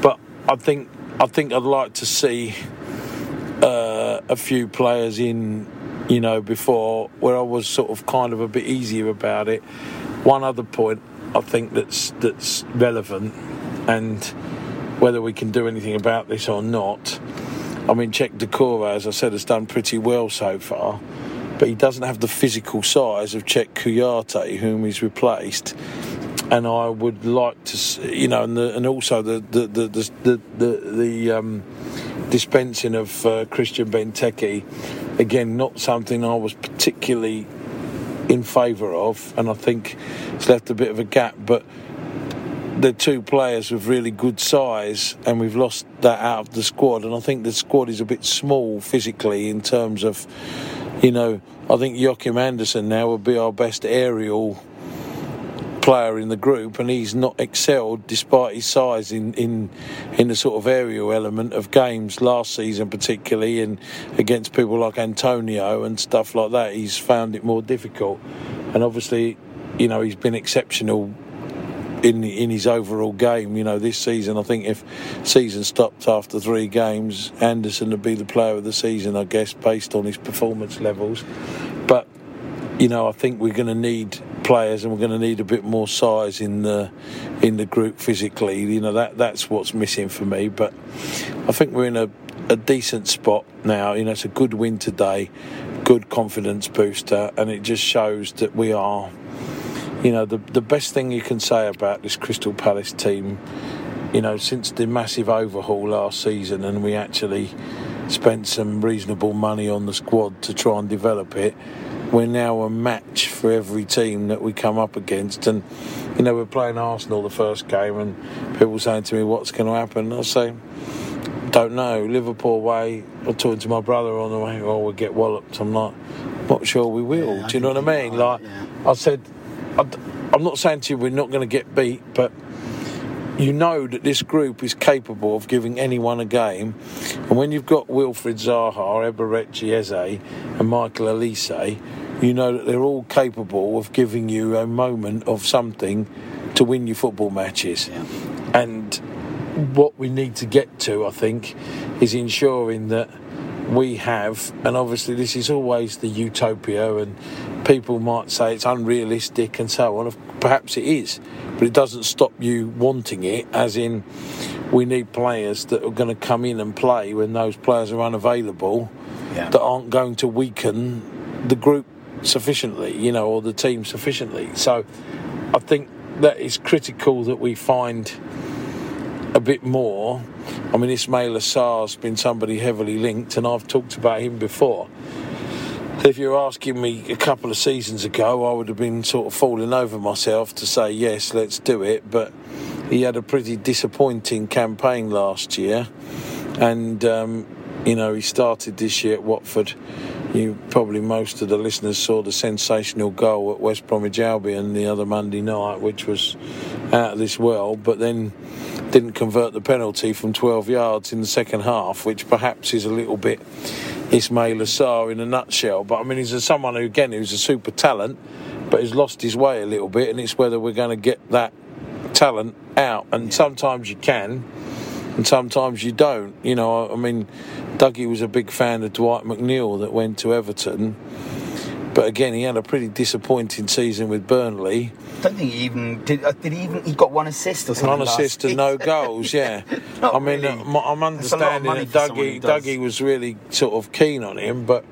[SPEAKER 5] But I think I think I'd like to see uh, a few players in, you know, before where I was sort of kind of a bit easier about it. One other point I think that's that's relevant, and whether we can do anything about this or not. I mean, Cheick Doucouré, as I said, has done pretty well so far, but he doesn't have the physical size of Czech Kouyaté, whom he's replaced. And I would like to, you know, and, the, and also the the the the the, the, the um, dispensing of uh, Christian Benteke, again, not something I was particularly in favour of, and I think it's left a bit of a gap. But they're two players with really good size, and we've lost that out of the squad. And I think the squad is a bit small physically in terms of, you know, I think Joachim Andersen now would be our best aerial player in the group, and he's not excelled despite his size in in in the sort of aerial element of games last season, particularly and against people like Antonio and stuff like that. He's found it more difficult, and obviously, you know, he's been exceptional in in his overall game. You know, this season, I think if season stopped after three games, Andersen would be the player of the season, I guess, based on his performance levels. But you know, I think we're going to need players, and we're going to need a bit more size in the in the group physically. You know, that that's what's missing for me. But I think we're in a a decent spot now. You know, it's a good win today, good confidence booster, and it just shows that we are you know, the the best thing you can say about this Crystal Palace team, you know, since the massive overhaul last season, and we actually spent some reasonable money on the squad to try and develop it. We're now a match for every team that we come up against, and you know, we're playing Arsenal the first game, and people saying to me, "What's going to happen?" I say, "Don't know." Liverpool way. I'm talking to my brother on the way. Oh, we'll get walloped. I'm like, not sure we will.
[SPEAKER 4] Yeah,
[SPEAKER 5] Do you know what I mean?
[SPEAKER 4] you're
[SPEAKER 5] Like,
[SPEAKER 4] yeah.
[SPEAKER 5] I said, I'm not saying to you we're not going to get beat, but you know that this group is capable of giving anyone a game. And when you've got Wilfred Zaha, Eberechi Eze, and Michael Olise, you know that they're all capable of giving you a moment of something to win your football matches. And what we need to get to, I think, is ensuring that we have, and obviously this is always the utopia, and people might say it's unrealistic and so on. Perhaps it is, but it doesn't stop you wanting it. As in, we need players that are going to come in and play when those players are unavailable,
[SPEAKER 4] Yeah.
[SPEAKER 5] that aren't going to weaken the group sufficiently, you know, or the team sufficiently. So, I think that is critical that we find a bit more. I mean, Ismaila Sarr's been somebody heavily linked, and I've talked about him before. If you're asking me a couple of seasons ago, I would have been sort of falling over myself to say, yes, let's do it. But he had a pretty disappointing campaign last year. And, um, you know, he started this year at Watford. You probably, most of the listeners saw the sensational goal at West Bromwich Albion the other Monday night, which was out of this world, but then didn't convert the penalty from 12 yards in the second half, which perhaps is a little bit Ismaila Sarr in a nutshell. But I mean, he's a, someone who, again, who's a super talent, but has lost his way a little bit, and it's whether we're going to get that talent out. And sometimes you can, and sometimes you don't. You know, I mean, Dougie was a big fan of Dwight McNeil that went to Everton. But again, he had a pretty disappointing season with Burnley.
[SPEAKER 4] I don't think he even did. Uh, did he even? He got one assist or something.
[SPEAKER 5] One assist and no goals, yeah. I mean,
[SPEAKER 4] really.
[SPEAKER 5] I'm
[SPEAKER 4] That's a lot of
[SPEAKER 5] understanding that Dougie, Dougie was really sort of keen on him, but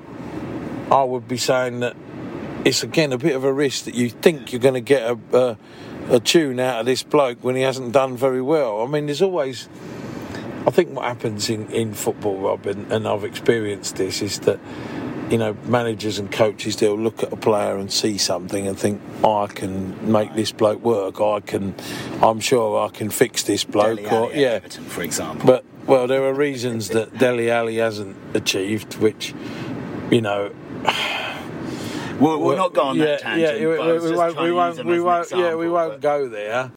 [SPEAKER 5] I would be saying that it's again a bit of a risk that you think you're going to get a, a, a tune out of this bloke when he hasn't done very well. I mean, there's always. I think what happens in, in football, Rob, and, and I've experienced this, is that you know managers and coaches they'll look at a player and see something and think, oh, I can make this bloke work. I can, I'm sure I can fix this bloke.
[SPEAKER 4] Dele
[SPEAKER 5] or yeah,
[SPEAKER 4] Everton, for example.
[SPEAKER 5] but well, there are reasons that Dele Alli hasn't achieved, which you know.
[SPEAKER 4] we'll, we'll not go on
[SPEAKER 5] yeah,
[SPEAKER 4] that tangent.
[SPEAKER 5] Yeah, we, we won't. We won't. We won't. Yeah, we won't go there.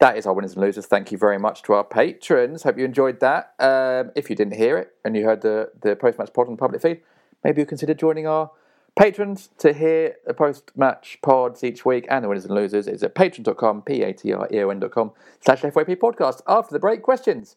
[SPEAKER 1] That is our winners and losers. Thank you very much to our patrons. Hope you enjoyed that. Um, if you didn't hear it and you heard the, the post match pod on the public feed, maybe you consider joining our patrons to hear the post match pods each week and the winners and losers. It's at patreon.com, P A T R E O N.com slash FYP podcast. After the break, questions.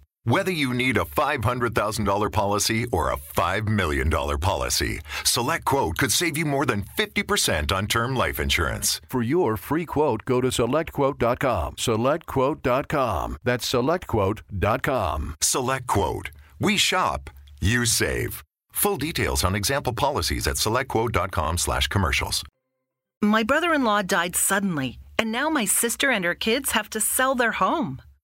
[SPEAKER 6] Whether you need a $500,000 policy or a $5 million policy, Select Quote could save you more than 50% on term life insurance.
[SPEAKER 7] For your free quote, go to selectquote.com. Selectquote.com. That's selectquote.com.
[SPEAKER 6] Select Quote. We shop, you save. Full details on example policies at selectquote.com slash commercials.
[SPEAKER 8] My brother in law died suddenly, and now my sister and her kids have to sell their home.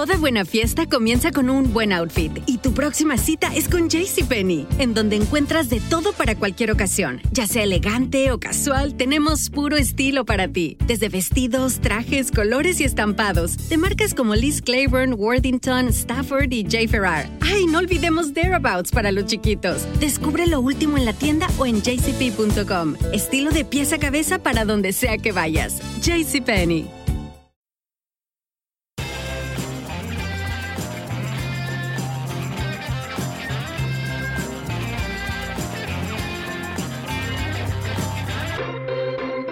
[SPEAKER 9] Toda buena fiesta comienza con un buen outfit y tu próxima cita es con JCPenney, en donde encuentras de todo para cualquier ocasión. Ya sea elegante o casual, tenemos puro estilo para ti. Desde vestidos, trajes, colores y estampados, de marcas como Liz Claiborne, Worthington, Stafford y J. Ferrar. ¡Ay, no olvidemos Thereabouts para los chiquitos! Descubre lo último en la tienda o en jcp.com. Estilo de pieza a cabeza para donde sea que vayas. JCPenney.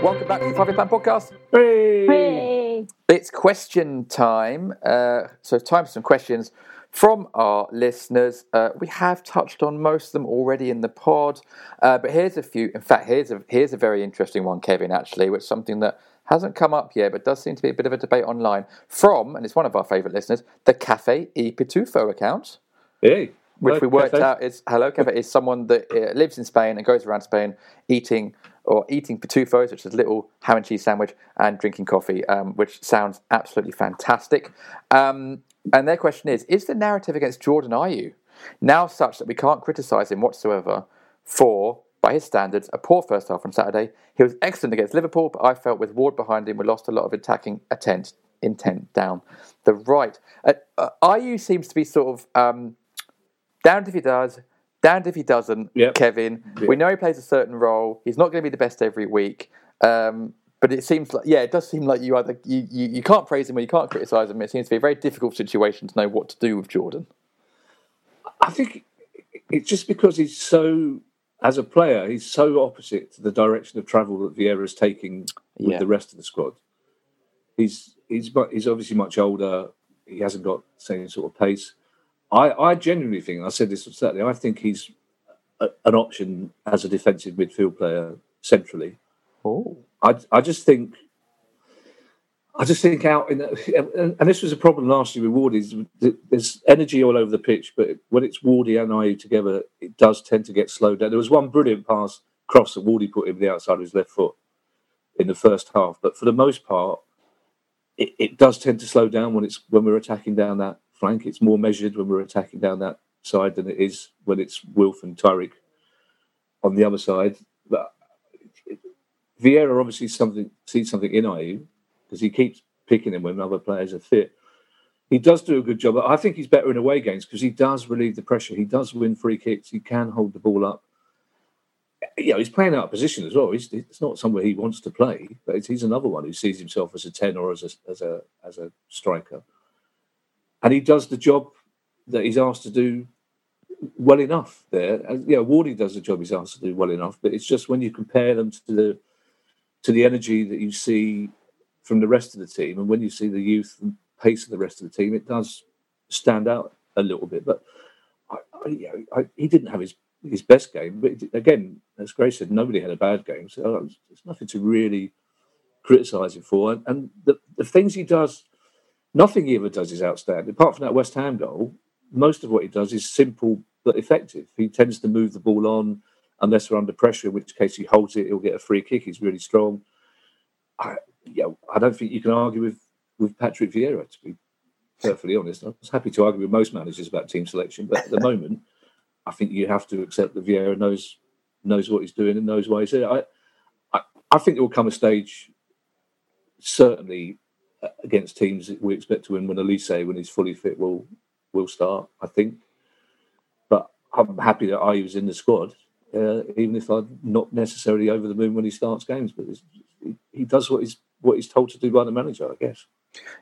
[SPEAKER 1] Welcome back to the Five Pound Podcast.
[SPEAKER 2] Hey.
[SPEAKER 1] It's question time. Uh, so, time for some questions from our listeners. Uh, we have touched on most of them already in the pod, uh, but here's a few. In fact, here's a here's a very interesting one, Kevin. Actually, which is something that hasn't come up yet, but does seem to be a bit of a debate online. From and it's one of our favourite listeners, the Cafe e Pitufo account.
[SPEAKER 3] Hey.
[SPEAKER 1] Which
[SPEAKER 3] Hello,
[SPEAKER 1] we worked
[SPEAKER 3] Cafe.
[SPEAKER 1] out is Hello Cafe is someone that uh, lives in Spain and goes around Spain eating or eating pitufos, which is a little ham and cheese sandwich, and drinking coffee, um, which sounds absolutely fantastic. Um, and their question is: Is the narrative against Jordan Ayew now such that we can't criticise him whatsoever for, by his standards, a poor first half on Saturday? He was excellent against Liverpool, but I felt with Ward behind him, we lost a lot of attacking intent, intent down the right. Uh, uh, Ayew seems to be sort of um, damned if he does, damned if he doesn't.
[SPEAKER 3] Yep.
[SPEAKER 1] Kevin, we know he plays a certain role. He's not going to be the best every week. Um, but it seems like, yeah, it does seem like you either you, you, you can't praise him or you can't criticise him. It seems to be a very difficult situation to know what to do with Jordan.
[SPEAKER 3] I think it's just because he's so, as a player, he's so opposite to the direction of travel that Vieira is taking with
[SPEAKER 1] Yeah.
[SPEAKER 3] the rest of the squad. He's he's he's obviously much older. He hasn't got the same sort of pace. I, I genuinely think, and I said this on Saturday, I think he's a, an option as a defensive midfield player centrally.
[SPEAKER 1] Oh,
[SPEAKER 3] I, I just think, I just think out in, the, and, this was a problem last year with Wardy. Is there's energy all over the pitch, but when it's Wardy and Ayew together, it does tend to get slowed down. There was one brilliant pass cross that Wardy put in the outside of his left foot in the first half, but for the most part, it, it does tend to slow down when it's when we're attacking down that flank. It's more measured when we're attacking down that side than it is when it's Wilf and Tyrick on the other side. But Vieira obviously something sees something in Ayew because he keeps picking him when other players are fit. He does do a good job. I think he's better in away games because he does relieve the pressure. He does win free kicks. He can hold the ball up. You know, he's playing out of position as well. He's, it's not somewhere he wants to play, but he's another one who sees himself as a ten or as a as a as a striker, and he does the job that he's asked to do well enough. There, and, know, Wardy does the job he's asked to do well enough, but it's just when you compare them to the to the energy that you see from the rest of the team, and when you see the youth and pace of the rest of the team, it does stand out a little bit. But I, I, I, he didn't have his his best game, but again, as Grace said, nobody had a bad game, so uh, there's nothing to really criticise him for. And, and the, the things he does, nothing he ever does is outstanding. Apart from that West Ham goal, most of what he does is simple but effective. He tends to move the ball on unless we're under pressure, in which case he holds it, he'll get a free kick. He's really strong. I, yeah, I don't think you can argue with, with Patrick Vieira, to be perfectly honest. I was happy to argue with most managers about team selection, but at the moment, I think you have to accept that Vieira knows knows what he's doing and knows why he's here. I, I, I think there will come a stage, certainly against teams we expect to win when Olise, when he's fully fit, will will start. I think, but I'm happy that I was in the squad uh, even if I'm not necessarily over the moon when he starts games. But he, does what he's what he's told to do by the manager, I guess.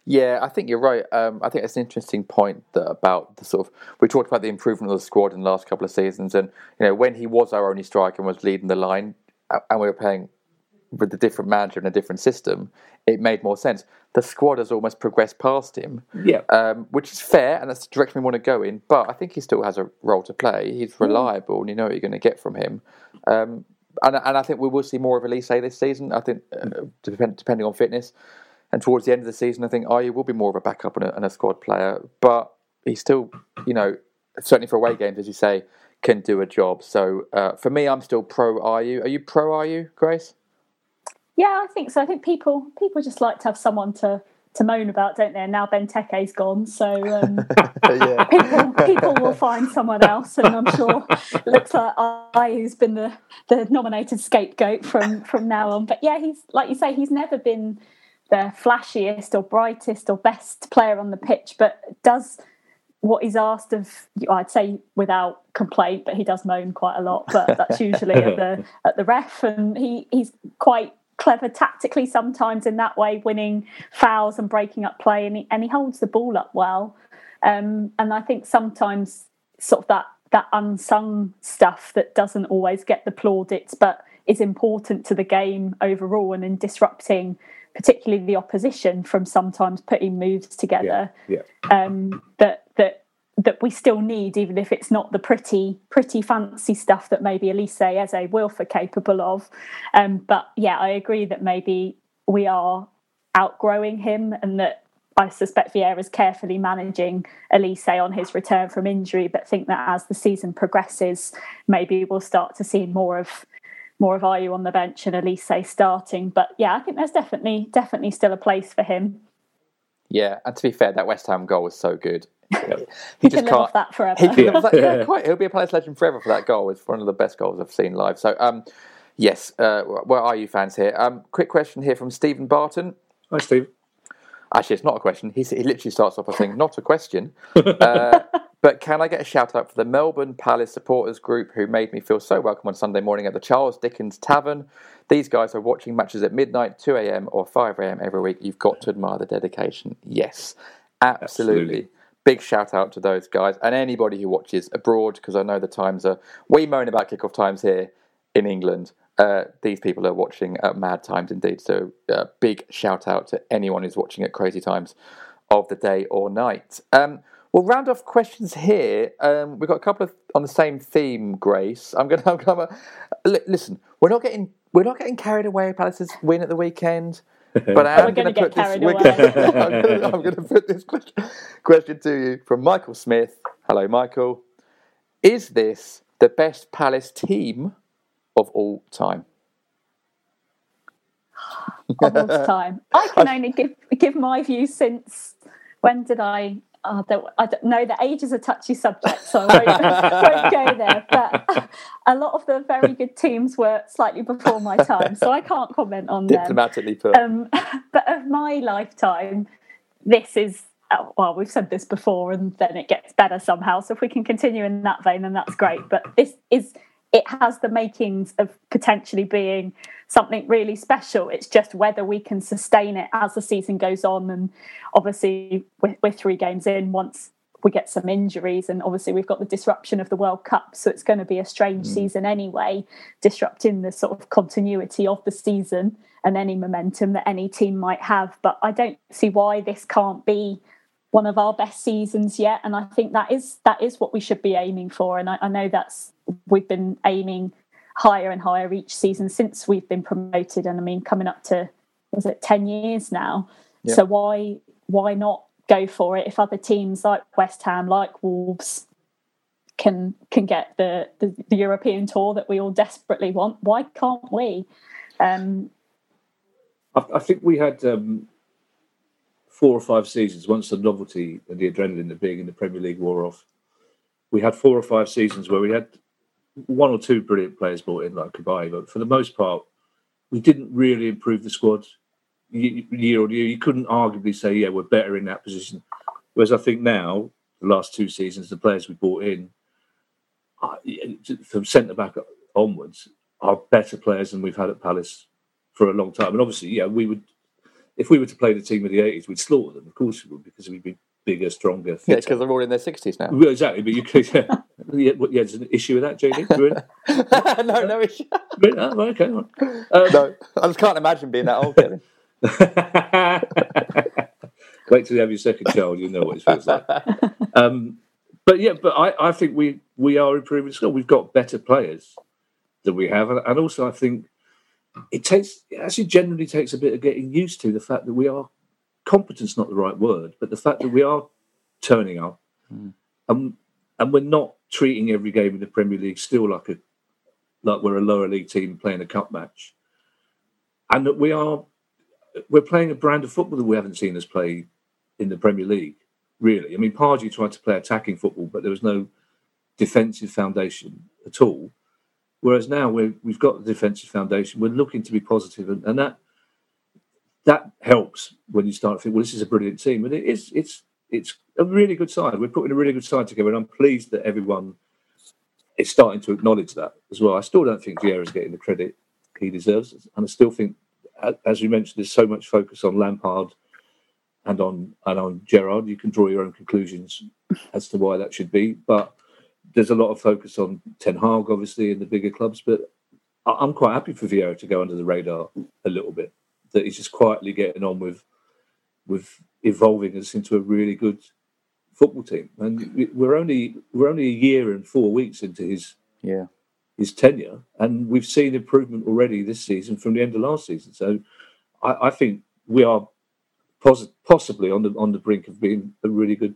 [SPEAKER 1] Yeah, I think you're right. Um, I think it's an interesting point that about the sort of we talked about the improvement of the squad in the last couple of seasons, and you know when he was our only striker and was leading the line, and we were playing with a different manager and a different system, it made more sense. The squad has almost progressed past him,
[SPEAKER 3] yeah,
[SPEAKER 1] um, which is fair, and that's the direction we want to go in. But I think he still has a role to play. He's reliable, and you know what you're going to get from him. Um, and, and I think we will see more of Olise this season. I think, uh, depend, depending on fitness, and towards the end of the season, I think Ayew will be more of a backup and a, and a squad player. But he's still, you know, certainly for away games, as you say, can do a job. So uh, for me, I'm still pro Ayew. Are you pro Ayew, Grace?
[SPEAKER 2] Yeah, I think so. I think people people just like to have someone to to moan about, don't they? And now Benteke's gone, so um, yeah. people people will find someone else, and I'm sure it looks like Ayew's been the the nominated scapegoat from from now on. But yeah, he's like you say, he's never been the flashiest or brightest or best player on the pitch, but does what he's asked of I'd say without complaint, but he does moan quite a lot. But that's usually at the at the ref, and he he's quite clever tactically sometimes in that way, winning fouls and breaking up play, and he, and he holds the ball up well. Um, and I think sometimes sort of that that unsung stuff that doesn't always get the plaudits, but is important to the game overall and in disrupting particularly the opposition from sometimes putting moves together
[SPEAKER 3] yeah,
[SPEAKER 2] yeah. Um, that that that we still need, even if it's not the pretty, pretty fancy stuff that maybe Olise Eze Wilf are capable of. Um, but yeah, I agree that maybe we are outgrowing him and that I suspect Vieira is carefully managing Olise on his return from injury, but think that as the season progresses, maybe we'll start to see more of more of Ayew on the bench and Olise starting. But yeah, I think there's definitely definitely still a place for him.
[SPEAKER 1] Yeah, and to be fair, that West Ham goal was so good.
[SPEAKER 2] he, just can't. that forever.
[SPEAKER 1] He can that, yeah, quite. He'll be a player's legend forever for that goal. It's one of the best goals I've seen live. So, um, yes, uh, where are you fans here? Um, quick question here from Stephen Barton.
[SPEAKER 3] Hi, Steve.
[SPEAKER 1] Actually, it's not a question. He, he literally starts off by saying, "Not a question." Uh, but can I get a shout out for the Melbourne Palace supporters group who made me feel so welcome on Sunday morning at the Charles Dickens Tavern? These guys are watching matches at midnight, 2 a.m. or 5 a.m. every week. You've got to admire the dedication. Yes, absolutely. absolutely big shout out to those guys and anybody who watches abroad because I know the times are. We moan about kickoff times here in England. Uh, these people are watching at mad times indeed. So, uh, big shout out to anyone who's watching at crazy times of the day or night. Um, we'll round off questions here. Um, we've got a couple of on the same theme, Grace. I'm going to listen. We're not getting we're not getting carried away. Palace's win at the weekend. But I am going to put this. I'm going to put this question to you from Michael Smith. Hello, Michael. Is this the best Palace team of all time?
[SPEAKER 2] of all time. I can only give give my view since when did I I, don't, I don't know that age is a touchy subject, so I won't, won't, go there. But a lot of the very good teams were slightly before my time, so I can't comment on
[SPEAKER 1] Diplomatically
[SPEAKER 2] them.
[SPEAKER 1] put.
[SPEAKER 2] Um, but of my lifetime, this is oh, well, we've said this before, and then it gets better somehow. So if we can continue in that vein, then that's great. But this is it has the makings of potentially being something really special. It's just whether we can sustain it as the season goes on. And obviously, we're, we're, three games in. Once we get some injuries, and obviously, we've got the disruption of the World Cup. So it's going to be a strange mm. season anyway, disrupting the sort of continuity of the season and any momentum that any team might have. But I don't see why this can't be one of our best seasons yet and i think that is that is what we should be aiming for and I, I, know that's we've been aiming higher and higher each season since we've been promoted and i mean coming up to was it 10 years now so why why not go for it. If other teams like West Ham, like Wolves, can can get the, the, the European tour that we all desperately want, why can't we? Um,
[SPEAKER 3] I, I, think we had um, four or five seasons once the novelty and the adrenaline of being in the Premier League wore off. We had four or five seasons where we had one or two brilliant players brought in, like Cabaye, but for the most part, we didn't really improve the squad year on year. You couldn't arguably say, yeah, we're better in that position. Whereas I think now, the last two seasons, the players we brought in, uh, from centre back onwards, are better players than we've had at Palace for a long time. And obviously, yeah, we would, if we were to play the team of the 80s, we'd slaughter them. Of course we would, because we'd be bigger, stronger.
[SPEAKER 1] Fitter. Yeah, because they're all in their 60s now.
[SPEAKER 3] Well, exactly, but you could, yeah, yeah, yeah, there's an issue with that, JD?
[SPEAKER 1] no, no issue.
[SPEAKER 3] oh, okay. Um,
[SPEAKER 1] no, I just can't imagine being that old, Kevin.
[SPEAKER 3] Wait till you have your second child, you'll know what it feels like. Um, but yeah, but I, I think we we are improving still. We've got better players than we have, and, and also I think it takes it actually generally takes a bit of getting used to the fact that we are competence not the right word, but the fact that we are turning up mm. and and we're not treating every game in the Premier League still like a like we're a lower league team playing a cup match, and that we are we're playing a brand of football that we haven't seen us play in the Premier League really. I mean, Pardew tried to play attacking football, but there was no defensive foundation at all. Whereas now we have got the defensive foundation, we're looking to be positive, and, and that that helps when you start to think, well, this is a brilliant team, and it is. It's it's a really good side. We're putting a really good side together, and I'm pleased that everyone is starting to acknowledge that as well. I still don't think Vieira's getting the credit he deserves, and I still think, as you mentioned, there's so much focus on Lampard and on and on Gerrard. You can draw your own conclusions as to why that should be, but there's a lot of focus on Ten Hag, obviously, in the bigger clubs. But I'm quite happy for Vieira to go under the radar a little bit. That he's just quietly getting on with with evolving us into a really good football team. And we're only we're only a year and four weeks into his
[SPEAKER 1] yeah
[SPEAKER 3] his tenure, and we've seen improvement already this season from the end of last season. So I, I think we are poss- possibly on the on the brink of being a really good,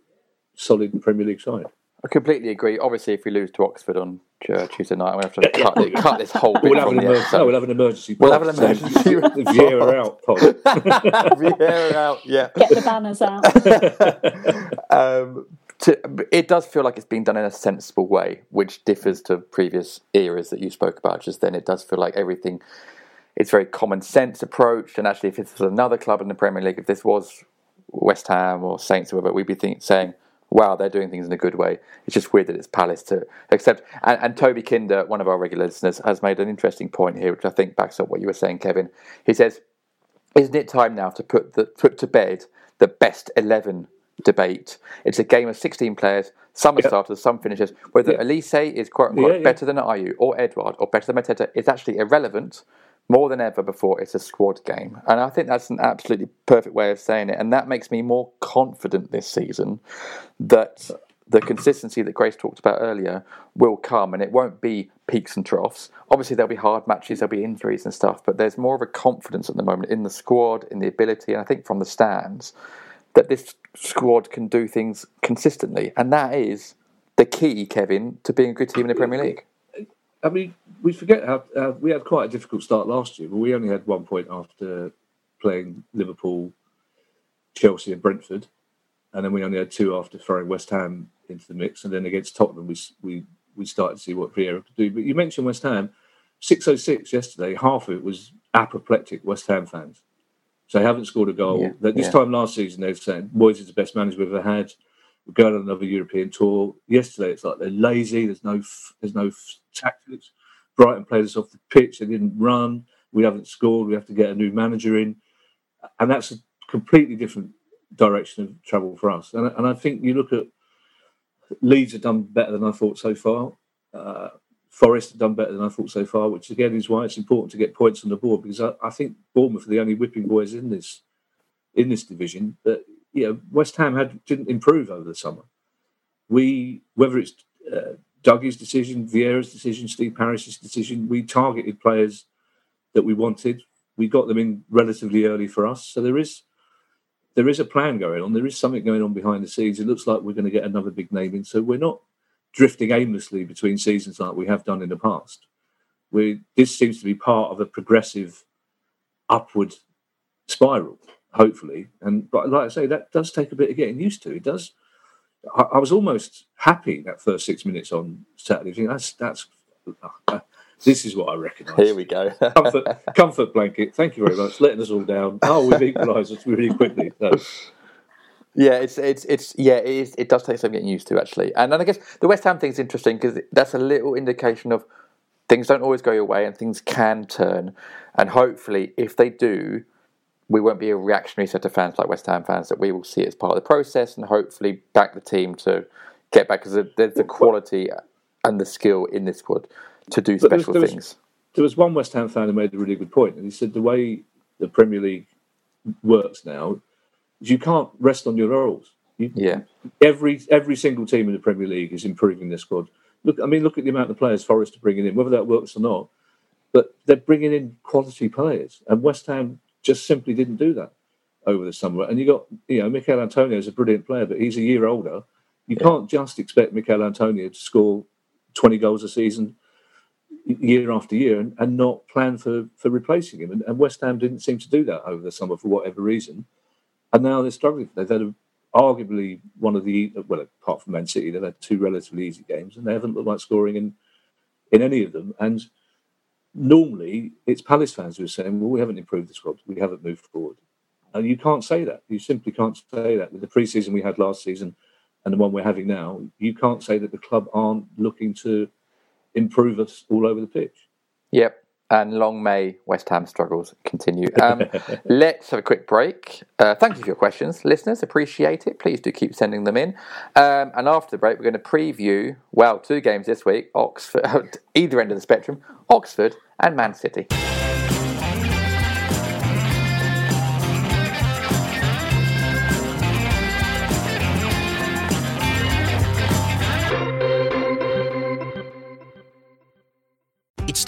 [SPEAKER 3] solid Premier League side.
[SPEAKER 1] I completely agree. Obviously, if we lose to Oxford on uh, Tuesday night, we have to cut, it, cut this whole bit.
[SPEAKER 3] We'll have, an, emer- no, we'll have an emergency.
[SPEAKER 1] We'll have an emergency.
[SPEAKER 3] Vieira out.
[SPEAKER 1] Vieira out. Yeah.
[SPEAKER 2] Get the banners out.
[SPEAKER 1] um, to, it does feel like it's being done in a sensible way, which differs to previous eras that you spoke about just then. It does feel like everything it's very common sense approach. And actually, if this was another club in the Premier League, if this was West Ham or Saints or whatever, we'd be think, saying, wow, they're doing things in a good way. It's just weird that it's Palace to accept. And, and, Toby Kinder, one of our regular listeners, has made an interesting point here, which I think backs up what you were saying, Kevin. He says, isn't it time now to put, the, put to bed the best 11 debate? It's a game of 16 players. Some are starters, some finishers. Whether yeah. Olise is quote unquote yeah, yeah. better than Ayew or Edouard or better than Mateta is actually irrelevant more than ever before, it's a squad game. And I think that's an absolutely perfect way of saying it. And that makes me more confident this season that the consistency that Grace talked about earlier will come and it won't be peaks and troughs. Obviously, there'll be hard matches, there'll be injuries and stuff, but there's more of a confidence at the moment in the squad, in the ability, and I think from the stands that this squad can do things consistently. And that is the key, Kevin, to being a good team in the Premier League.
[SPEAKER 3] I mean, we forget how uh, we had quite a difficult start last year, but we only had one point after playing Liverpool, Chelsea, and Brentford, and then we only had two after throwing West Ham into the mix, and then against Tottenham, we we we started to see what Vieira could do. But you mentioned West Ham, six oh six yesterday. Half of it was apoplectic West Ham fans, so they haven't scored a goal. Yeah, this yeah. time last season, they've said Moyes is the best manager we've ever had. We're going on another European tour. Yesterday, it's like they're lazy. There's no there's no tactics. Brighton played us off the pitch. They didn't run. We haven't scored. We have to get a new manager in, and that's a completely different direction of travel for us. And, and I think you look at Leeds have done better than I thought so far. Uh, Forest have done better than I thought so far, which again is why it's important to get points on the board because I, I think Bournemouth are the only whipping boys in this in this division. But you know, West Ham had didn't improve over the summer. We whether it's uh, Dougie's decision, Vieira's decision, Steve Parish's decision. We targeted players that we wanted. We got them in relatively early for us. So there is there is a plan going on. There is something going on behind the scenes. It looks like we're going to get another big name in. So we're not drifting aimlessly between seasons like we have done in the past. We this seems to be part of a progressive upward spiral, hopefully. And but like I say, that does take a bit of getting used to. It does. I, I was almost happy that first six minutes on Saturday. Thinking that's that's. Uh, this is what I recognise.
[SPEAKER 1] Here we go.
[SPEAKER 3] comfort, comfort blanket. Thank you very much. Letting us all down. Oh, we've equalised us really quickly. So.
[SPEAKER 1] Yeah, it's it's it's yeah, it, is, it does take some getting used to actually, and then I guess the West Ham thing is interesting because that's a little indication of things don't always go your way and things can turn, and hopefully, if they do, we won't be a reactionary set of fans like West Ham fans that we will see it as part of the process and hopefully back the team to get back because there's the quality and the skill in this squad to do special
[SPEAKER 3] there was,
[SPEAKER 1] things.
[SPEAKER 3] There was one West Ham fan who made a really good point, and he said the way the Premier League works now is you can't rest on your laurels. You,
[SPEAKER 1] yeah.
[SPEAKER 3] Every every single team in the Premier League is improving their squad. Look, I mean, look at the amount of players Forest are bringing in, whether that works or not. But they're bringing in quality players, and West Ham just simply didn't do that over the summer. And you got, you know, Michail Antonio is a brilliant player, but he's a year older. You yeah. can't just expect Michail Antonio to score 20 goals a season year after year and, and not plan for, for replacing him. And, and, West Ham didn't seem to do that over the summer for whatever reason. And now they're struggling. They've had a, arguably one of the, well, apart from Man City, they've had two relatively easy games and they haven't looked like scoring in, in any of them. And normally it's Palace fans who are saying, well, we haven't improved the squad, we haven't moved forward. And you can't say that. You simply can't say that. With the pre-season we had last season and the one we're having now, you can't say that the club aren't looking to improve us all over the pitch.
[SPEAKER 1] Yep. And long may West Ham struggles continue. Um, let's have a quick break. Uh, thank you for your questions, listeners. Appreciate it. Please do keep sending them in. Um, and after the break, we're going to preview, well, two games this week Oxford, either end of the spectrum, Oxford and Man City.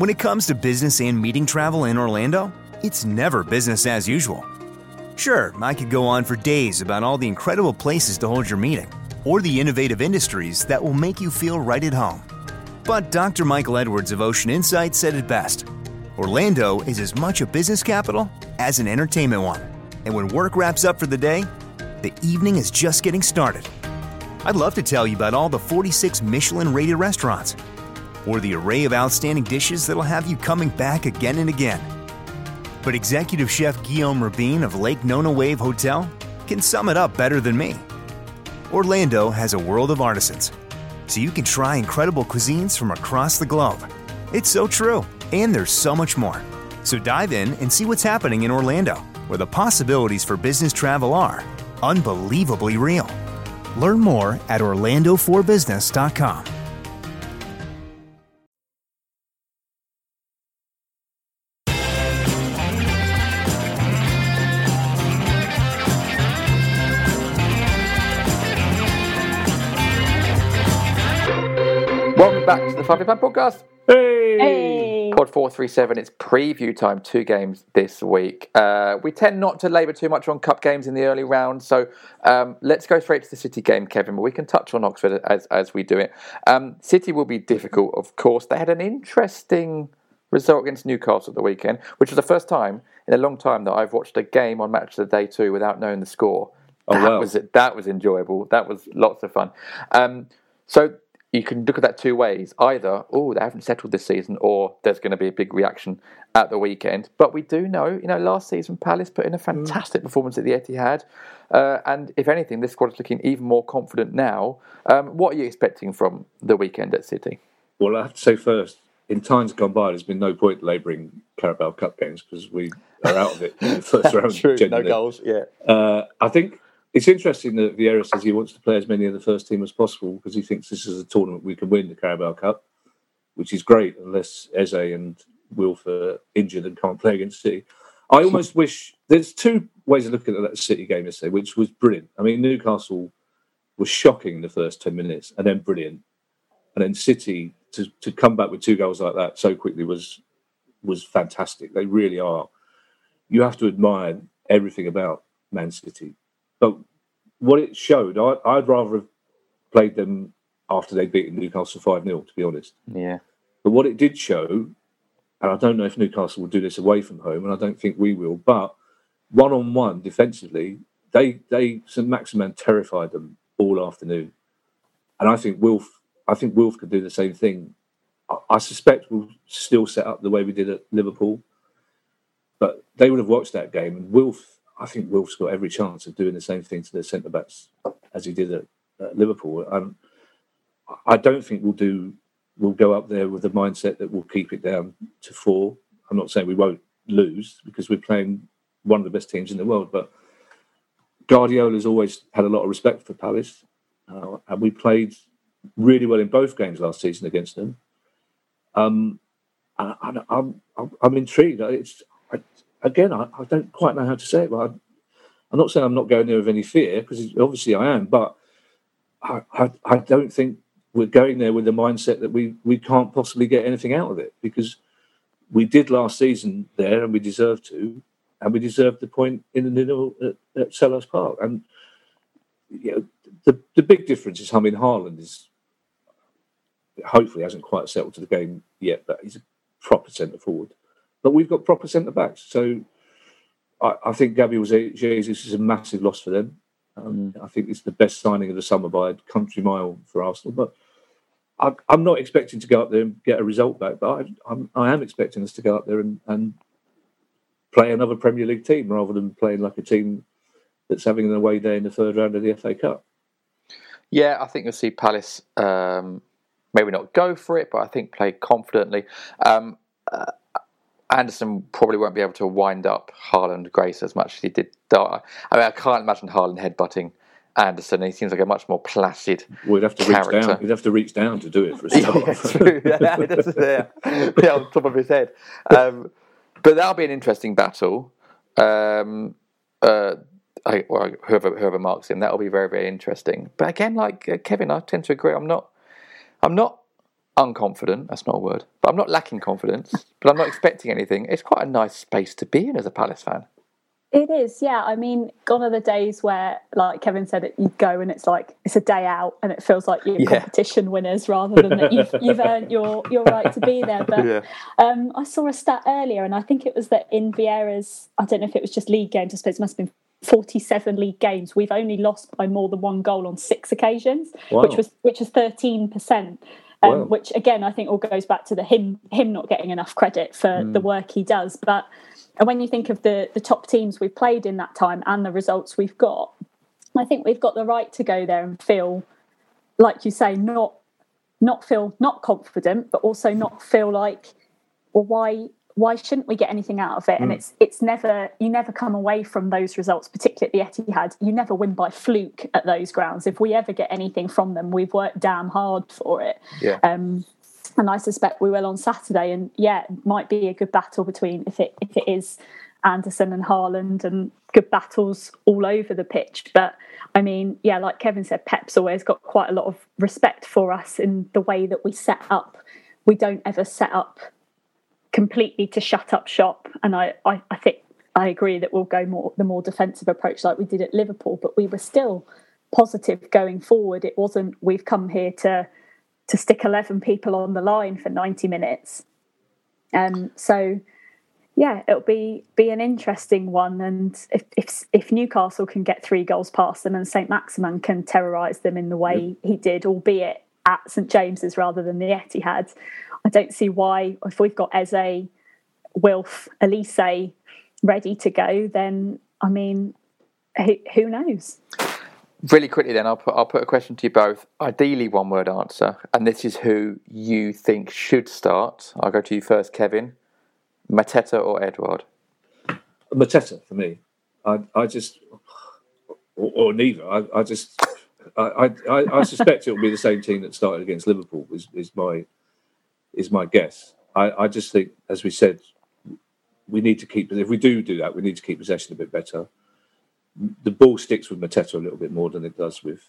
[SPEAKER 10] When it comes to business and meeting travel in Orlando, it's never business as usual. Sure, I could go on for days about all the incredible places to hold your meeting or the innovative industries that will make you feel right at home. But Dr. Michael Edwards of Ocean Insight said it best Orlando is as much a business capital as an entertainment one. And when work wraps up for the day, the evening is just getting started. I'd love to tell you about all the 46 Michelin rated restaurants or the array of outstanding dishes that'll have you coming back again and again. But executive chef Guillaume Rabin of Lake Nona Wave Hotel can sum it up better than me. Orlando has a world of artisans, so you can try incredible cuisines from across the globe. It's so true, and there's so much more. So dive in and see what's happening in Orlando, where the possibilities for business travel are unbelievably real. Learn more at
[SPEAKER 1] orlando4business.com. Slightly Fan podcast.
[SPEAKER 3] Hey.
[SPEAKER 2] hey.
[SPEAKER 1] Pod 437, it's preview time, two games this week. Uh, we tend not to labour too much on cup games in the early round, so um, let's go straight to the City game, Kevin, but we can touch on Oxford as, as we do it. Um, City will be difficult, of course. They had an interesting result against Newcastle at the weekend, which was the first time in a long time that I've watched a game on Match of the Day 2 without knowing the score.
[SPEAKER 3] Oh,
[SPEAKER 1] that
[SPEAKER 3] wow.
[SPEAKER 1] was that was enjoyable. That was lots of fun. Um, so you can look at that two ways. Either, oh, they haven't settled this season, or there's going to be a big reaction at the weekend. But we do know, you know, last season Palace put in a fantastic performance at the Etihad, uh, and if anything, this squad is looking even more confident now. Um, what are you expecting from the weekend at City?
[SPEAKER 3] Well, I have to say first, in times gone by, there's been no point labouring Carabao Cup games because we are out of it in the first round.
[SPEAKER 1] True, no goals. Yeah.
[SPEAKER 3] Uh, I think it's interesting that Vieira says he wants to play as many of the first team as possible because he thinks this is a tournament we can win, the Carabao Cup, which is great unless Eze and Wilf are injured and can't play against City. I almost wish there's two ways of looking at that City game yesterday, which was brilliant. I mean, Newcastle was shocking in the first 10 minutes and then brilliant. And then City to, to come back with two goals like that so quickly was was fantastic. They really are. You have to admire everything about Man City. But what it showed, I, I'd rather have played them after they'd beaten Newcastle 5 0, to be honest.
[SPEAKER 1] Yeah.
[SPEAKER 3] But what it did show, and I don't know if Newcastle will do this away from home, and I don't think we will, but one on one defensively, they they St Maximin terrified them all afternoon. And I think Wilf I think Wilf could do the same thing. I, I suspect we'll still set up the way we did at Liverpool. But they would have watched that game and Wilf I think Wilf's got every chance of doing the same thing to their centre backs as he did at, at Liverpool. And I don't think we'll do we'll go up there with the mindset that we'll keep it down to four. I'm not saying we won't lose because we're playing one of the best teams in the world, but Guardiola's always had a lot of respect for Palace, uh, and we played really well in both games last season against them. Um, and I'm, I'm, I'm intrigued. It's I, again, I, I, don't quite know how to say it, but I, am not saying I'm not going there with any fear because obviously I am, but I, I, I don't think we're going there with the mindset that we we can't possibly get anything out of it because we did last season there and we deserve to, and we deserved the point in the nil at, at Selhurst Park. And you know, the the big difference is, I mean, Haaland is hopefully hasn't quite settled to the game yet, but he's a proper centre forward. But we've got proper centre backs, so I, I think Gabriel Jesus is a massive loss for them. Um, mm. I think it's the best signing of the summer by a country mile for Arsenal. But I, am not expecting to go up there and get a result back, but I, I'm, I am expecting us to go up there and, and play another Premier League team rather than playing like a team that's having an away day in the third round of the FA Cup.
[SPEAKER 1] Yeah, I think you'll see Palace um, maybe not go for it, but I think play confidently. Um, uh, Andersen probably won't be able to wind up Haaland Grace as much as he did. I mean, I can't imagine Haaland headbutting Andersen. He seems like a much more placid.
[SPEAKER 3] We'd have to
[SPEAKER 1] character.
[SPEAKER 3] reach down. We'd have to reach down to do it for a start.
[SPEAKER 1] yeah, true. yeah, yeah, on top of his head. Um, but that'll be an interesting battle. Um, uh, I, well, whoever whoever marks him, that'll be very very interesting. But again, like uh, Kevin, I tend to agree. I'm not, I'm not unconfident. That's not a word, but I'm not lacking confidence. but I'm not expecting anything. It's quite a nice space to be in as a Palace fan.
[SPEAKER 2] It is, yeah. I mean, gone are the days where, like Kevin said, it, you go and it's like it's a day out, and it feels like you're yeah. competition winners rather than that you've, you've earned your your right to be there. But yeah. um, I saw a stat earlier, and I think it was that in Vieira's, I don't know if it was just league games. I suppose it must have been 47 league games. We've only lost by more than one goal on six occasions, wow. which was which was 13 percent. Um, wow. Which again, I think all goes back to the him him not getting enough credit for mm. the work he does, but and when you think of the the top teams we've played in that time and the results we've got, I think we've got the right to go there and feel, like you say, not not feel not confident, but also not feel like, well, why why shouldn't we get anything out of it? Mm. And it's it's never you never come away from those results, particularly at the Etihad. You never win by fluke at those grounds. If we ever get anything from them, we've worked damn hard for it.
[SPEAKER 1] Yeah.
[SPEAKER 2] Um, and I suspect we will on Saturday. And yeah, it might be a good battle between if it if it is Andersen and Haaland, and good battles all over the pitch. But I mean, yeah, like Kevin said, Pep's always got quite a lot of respect for us in the way that we set up. We don't ever set up completely to shut up shop. And I, I, I think I agree that we'll go more the more defensive approach like we did at Liverpool, but we were still positive going forward. It wasn't we've come here to to stick 11 people on the line for 90 minutes. Um, so, yeah, it'll be be an interesting one. And if, if, if Newcastle can get three goals past them and St Maximin can terrorise them in the way he did, albeit at St James's rather than the Etihad, I don't see why. If we've got Eze, Wilf, Olise ready to go, then I mean, who, who knows?
[SPEAKER 1] Really quickly, then I'll put I'll put a question to you both. Ideally, one word answer, and this is who you think should start. I'll go to you first, Kevin. Mateta or Edouard?
[SPEAKER 3] Mateta for me. I, I just, or, or neither. I, I just, I, I, I suspect it will be the same team that started against Liverpool. Is, is my, is my guess. I, I just think, as we said, we need to keep. If we do do that, we need to keep possession a bit better. The ball sticks with Mateta a little bit more than it does with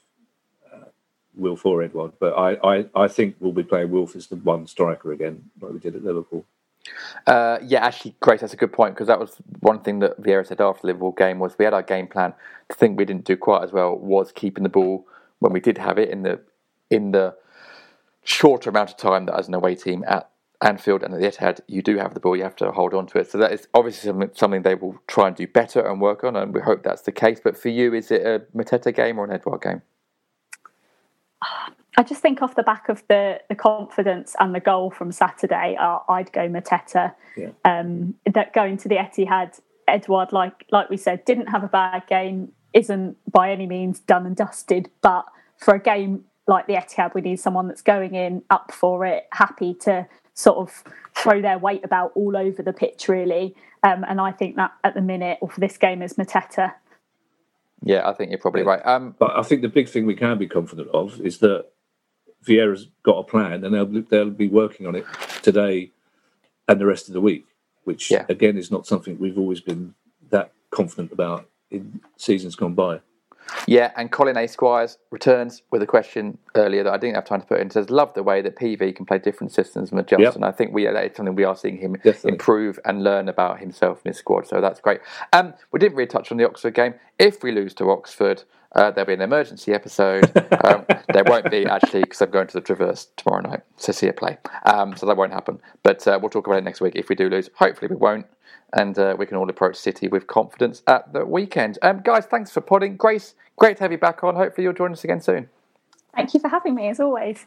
[SPEAKER 3] uh, Wilf or Edouard. But I, I, I think we'll be playing Wilf as the one striker again, like we did at Liverpool.
[SPEAKER 1] Uh, yeah, actually, Grace, that's a good point because that was one thing that Vieira said after the Liverpool game was we had our game plan. The thing we didn't do quite as well was keeping the ball when we did have it in the in the shorter amount of time that as an away team at Anfield and at the Etihad, you do have the ball, you have to hold on to it. So that is obviously something, something they will try and do better and work on, and we hope that's the case. But for you, is it a Mateta game or an Edouard game?
[SPEAKER 2] I just think off the back of the the confidence and the goal from Saturday, uh, I'd go Mateta.
[SPEAKER 3] Yeah.
[SPEAKER 2] Um, that going to the Etihad, Edouard, like like we said, didn't have a bad game. Isn't by any means done and dusted, but for a game like the Etihad, we need someone that's going in up for it, happy to sort of throw their weight about all over the pitch, really. Um, and I think that at the minute, or for this game, is Mateta.
[SPEAKER 1] Yeah, I think you're probably right. Um,
[SPEAKER 3] but I think the big thing we can be confident of is that Vieira's got a plan, and they'll they'll be working on it today and the rest of the week. Which
[SPEAKER 1] Yeah.
[SPEAKER 3] again is not something we've always been that confident about in seasons gone by.
[SPEAKER 1] Yeah, and Colin A. Squires returns with a question earlier that I didn't have time to put in. Says, "Love the way that PV can play different systems and adjust."
[SPEAKER 3] Yep.
[SPEAKER 1] And I think we that is something we are seeing him improve and learn about himself and his squad. So that's great. Um, we didn't really touch on the Oxford game. If we lose to Oxford, uh, there'll be an emergency episode. um, there won't be actually because I'm going to the Traverse tomorrow night to see a play, um, so that won't happen. But uh, we'll talk about it next week if we do lose. Hopefully, we won't. And uh, we can all approach City with confidence at the weekend. Um, guys, thanks for podding. Grace, great to have you back on. Hopefully, you'll join us again soon.
[SPEAKER 2] Thank you for having me, as always.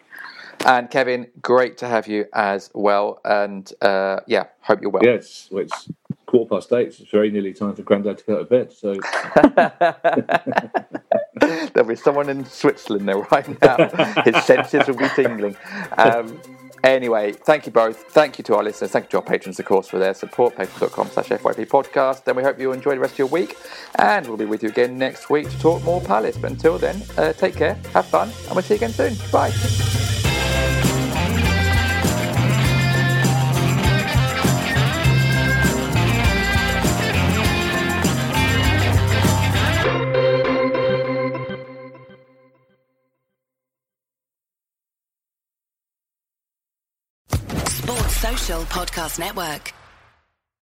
[SPEAKER 1] And Kevin, great to have you as well. And uh, yeah, hope you're well.
[SPEAKER 3] Yeah, it's, well, it's quarter past eight. It's very nearly time for Grandad to go to bed. So
[SPEAKER 1] There'll be someone in Switzerland there right now. His senses will be tingling. Um, anyway, thank you both. Thank you to our listeners. Thank you to our patrons, of course, for their support. Patreon.com slash FYP podcast. And we hope you enjoy the rest of your week. And we'll be with you again next week to talk more Palace. But until then, uh, take care, have fun, and we'll see you again soon. Bye.
[SPEAKER 11] Podcast Network.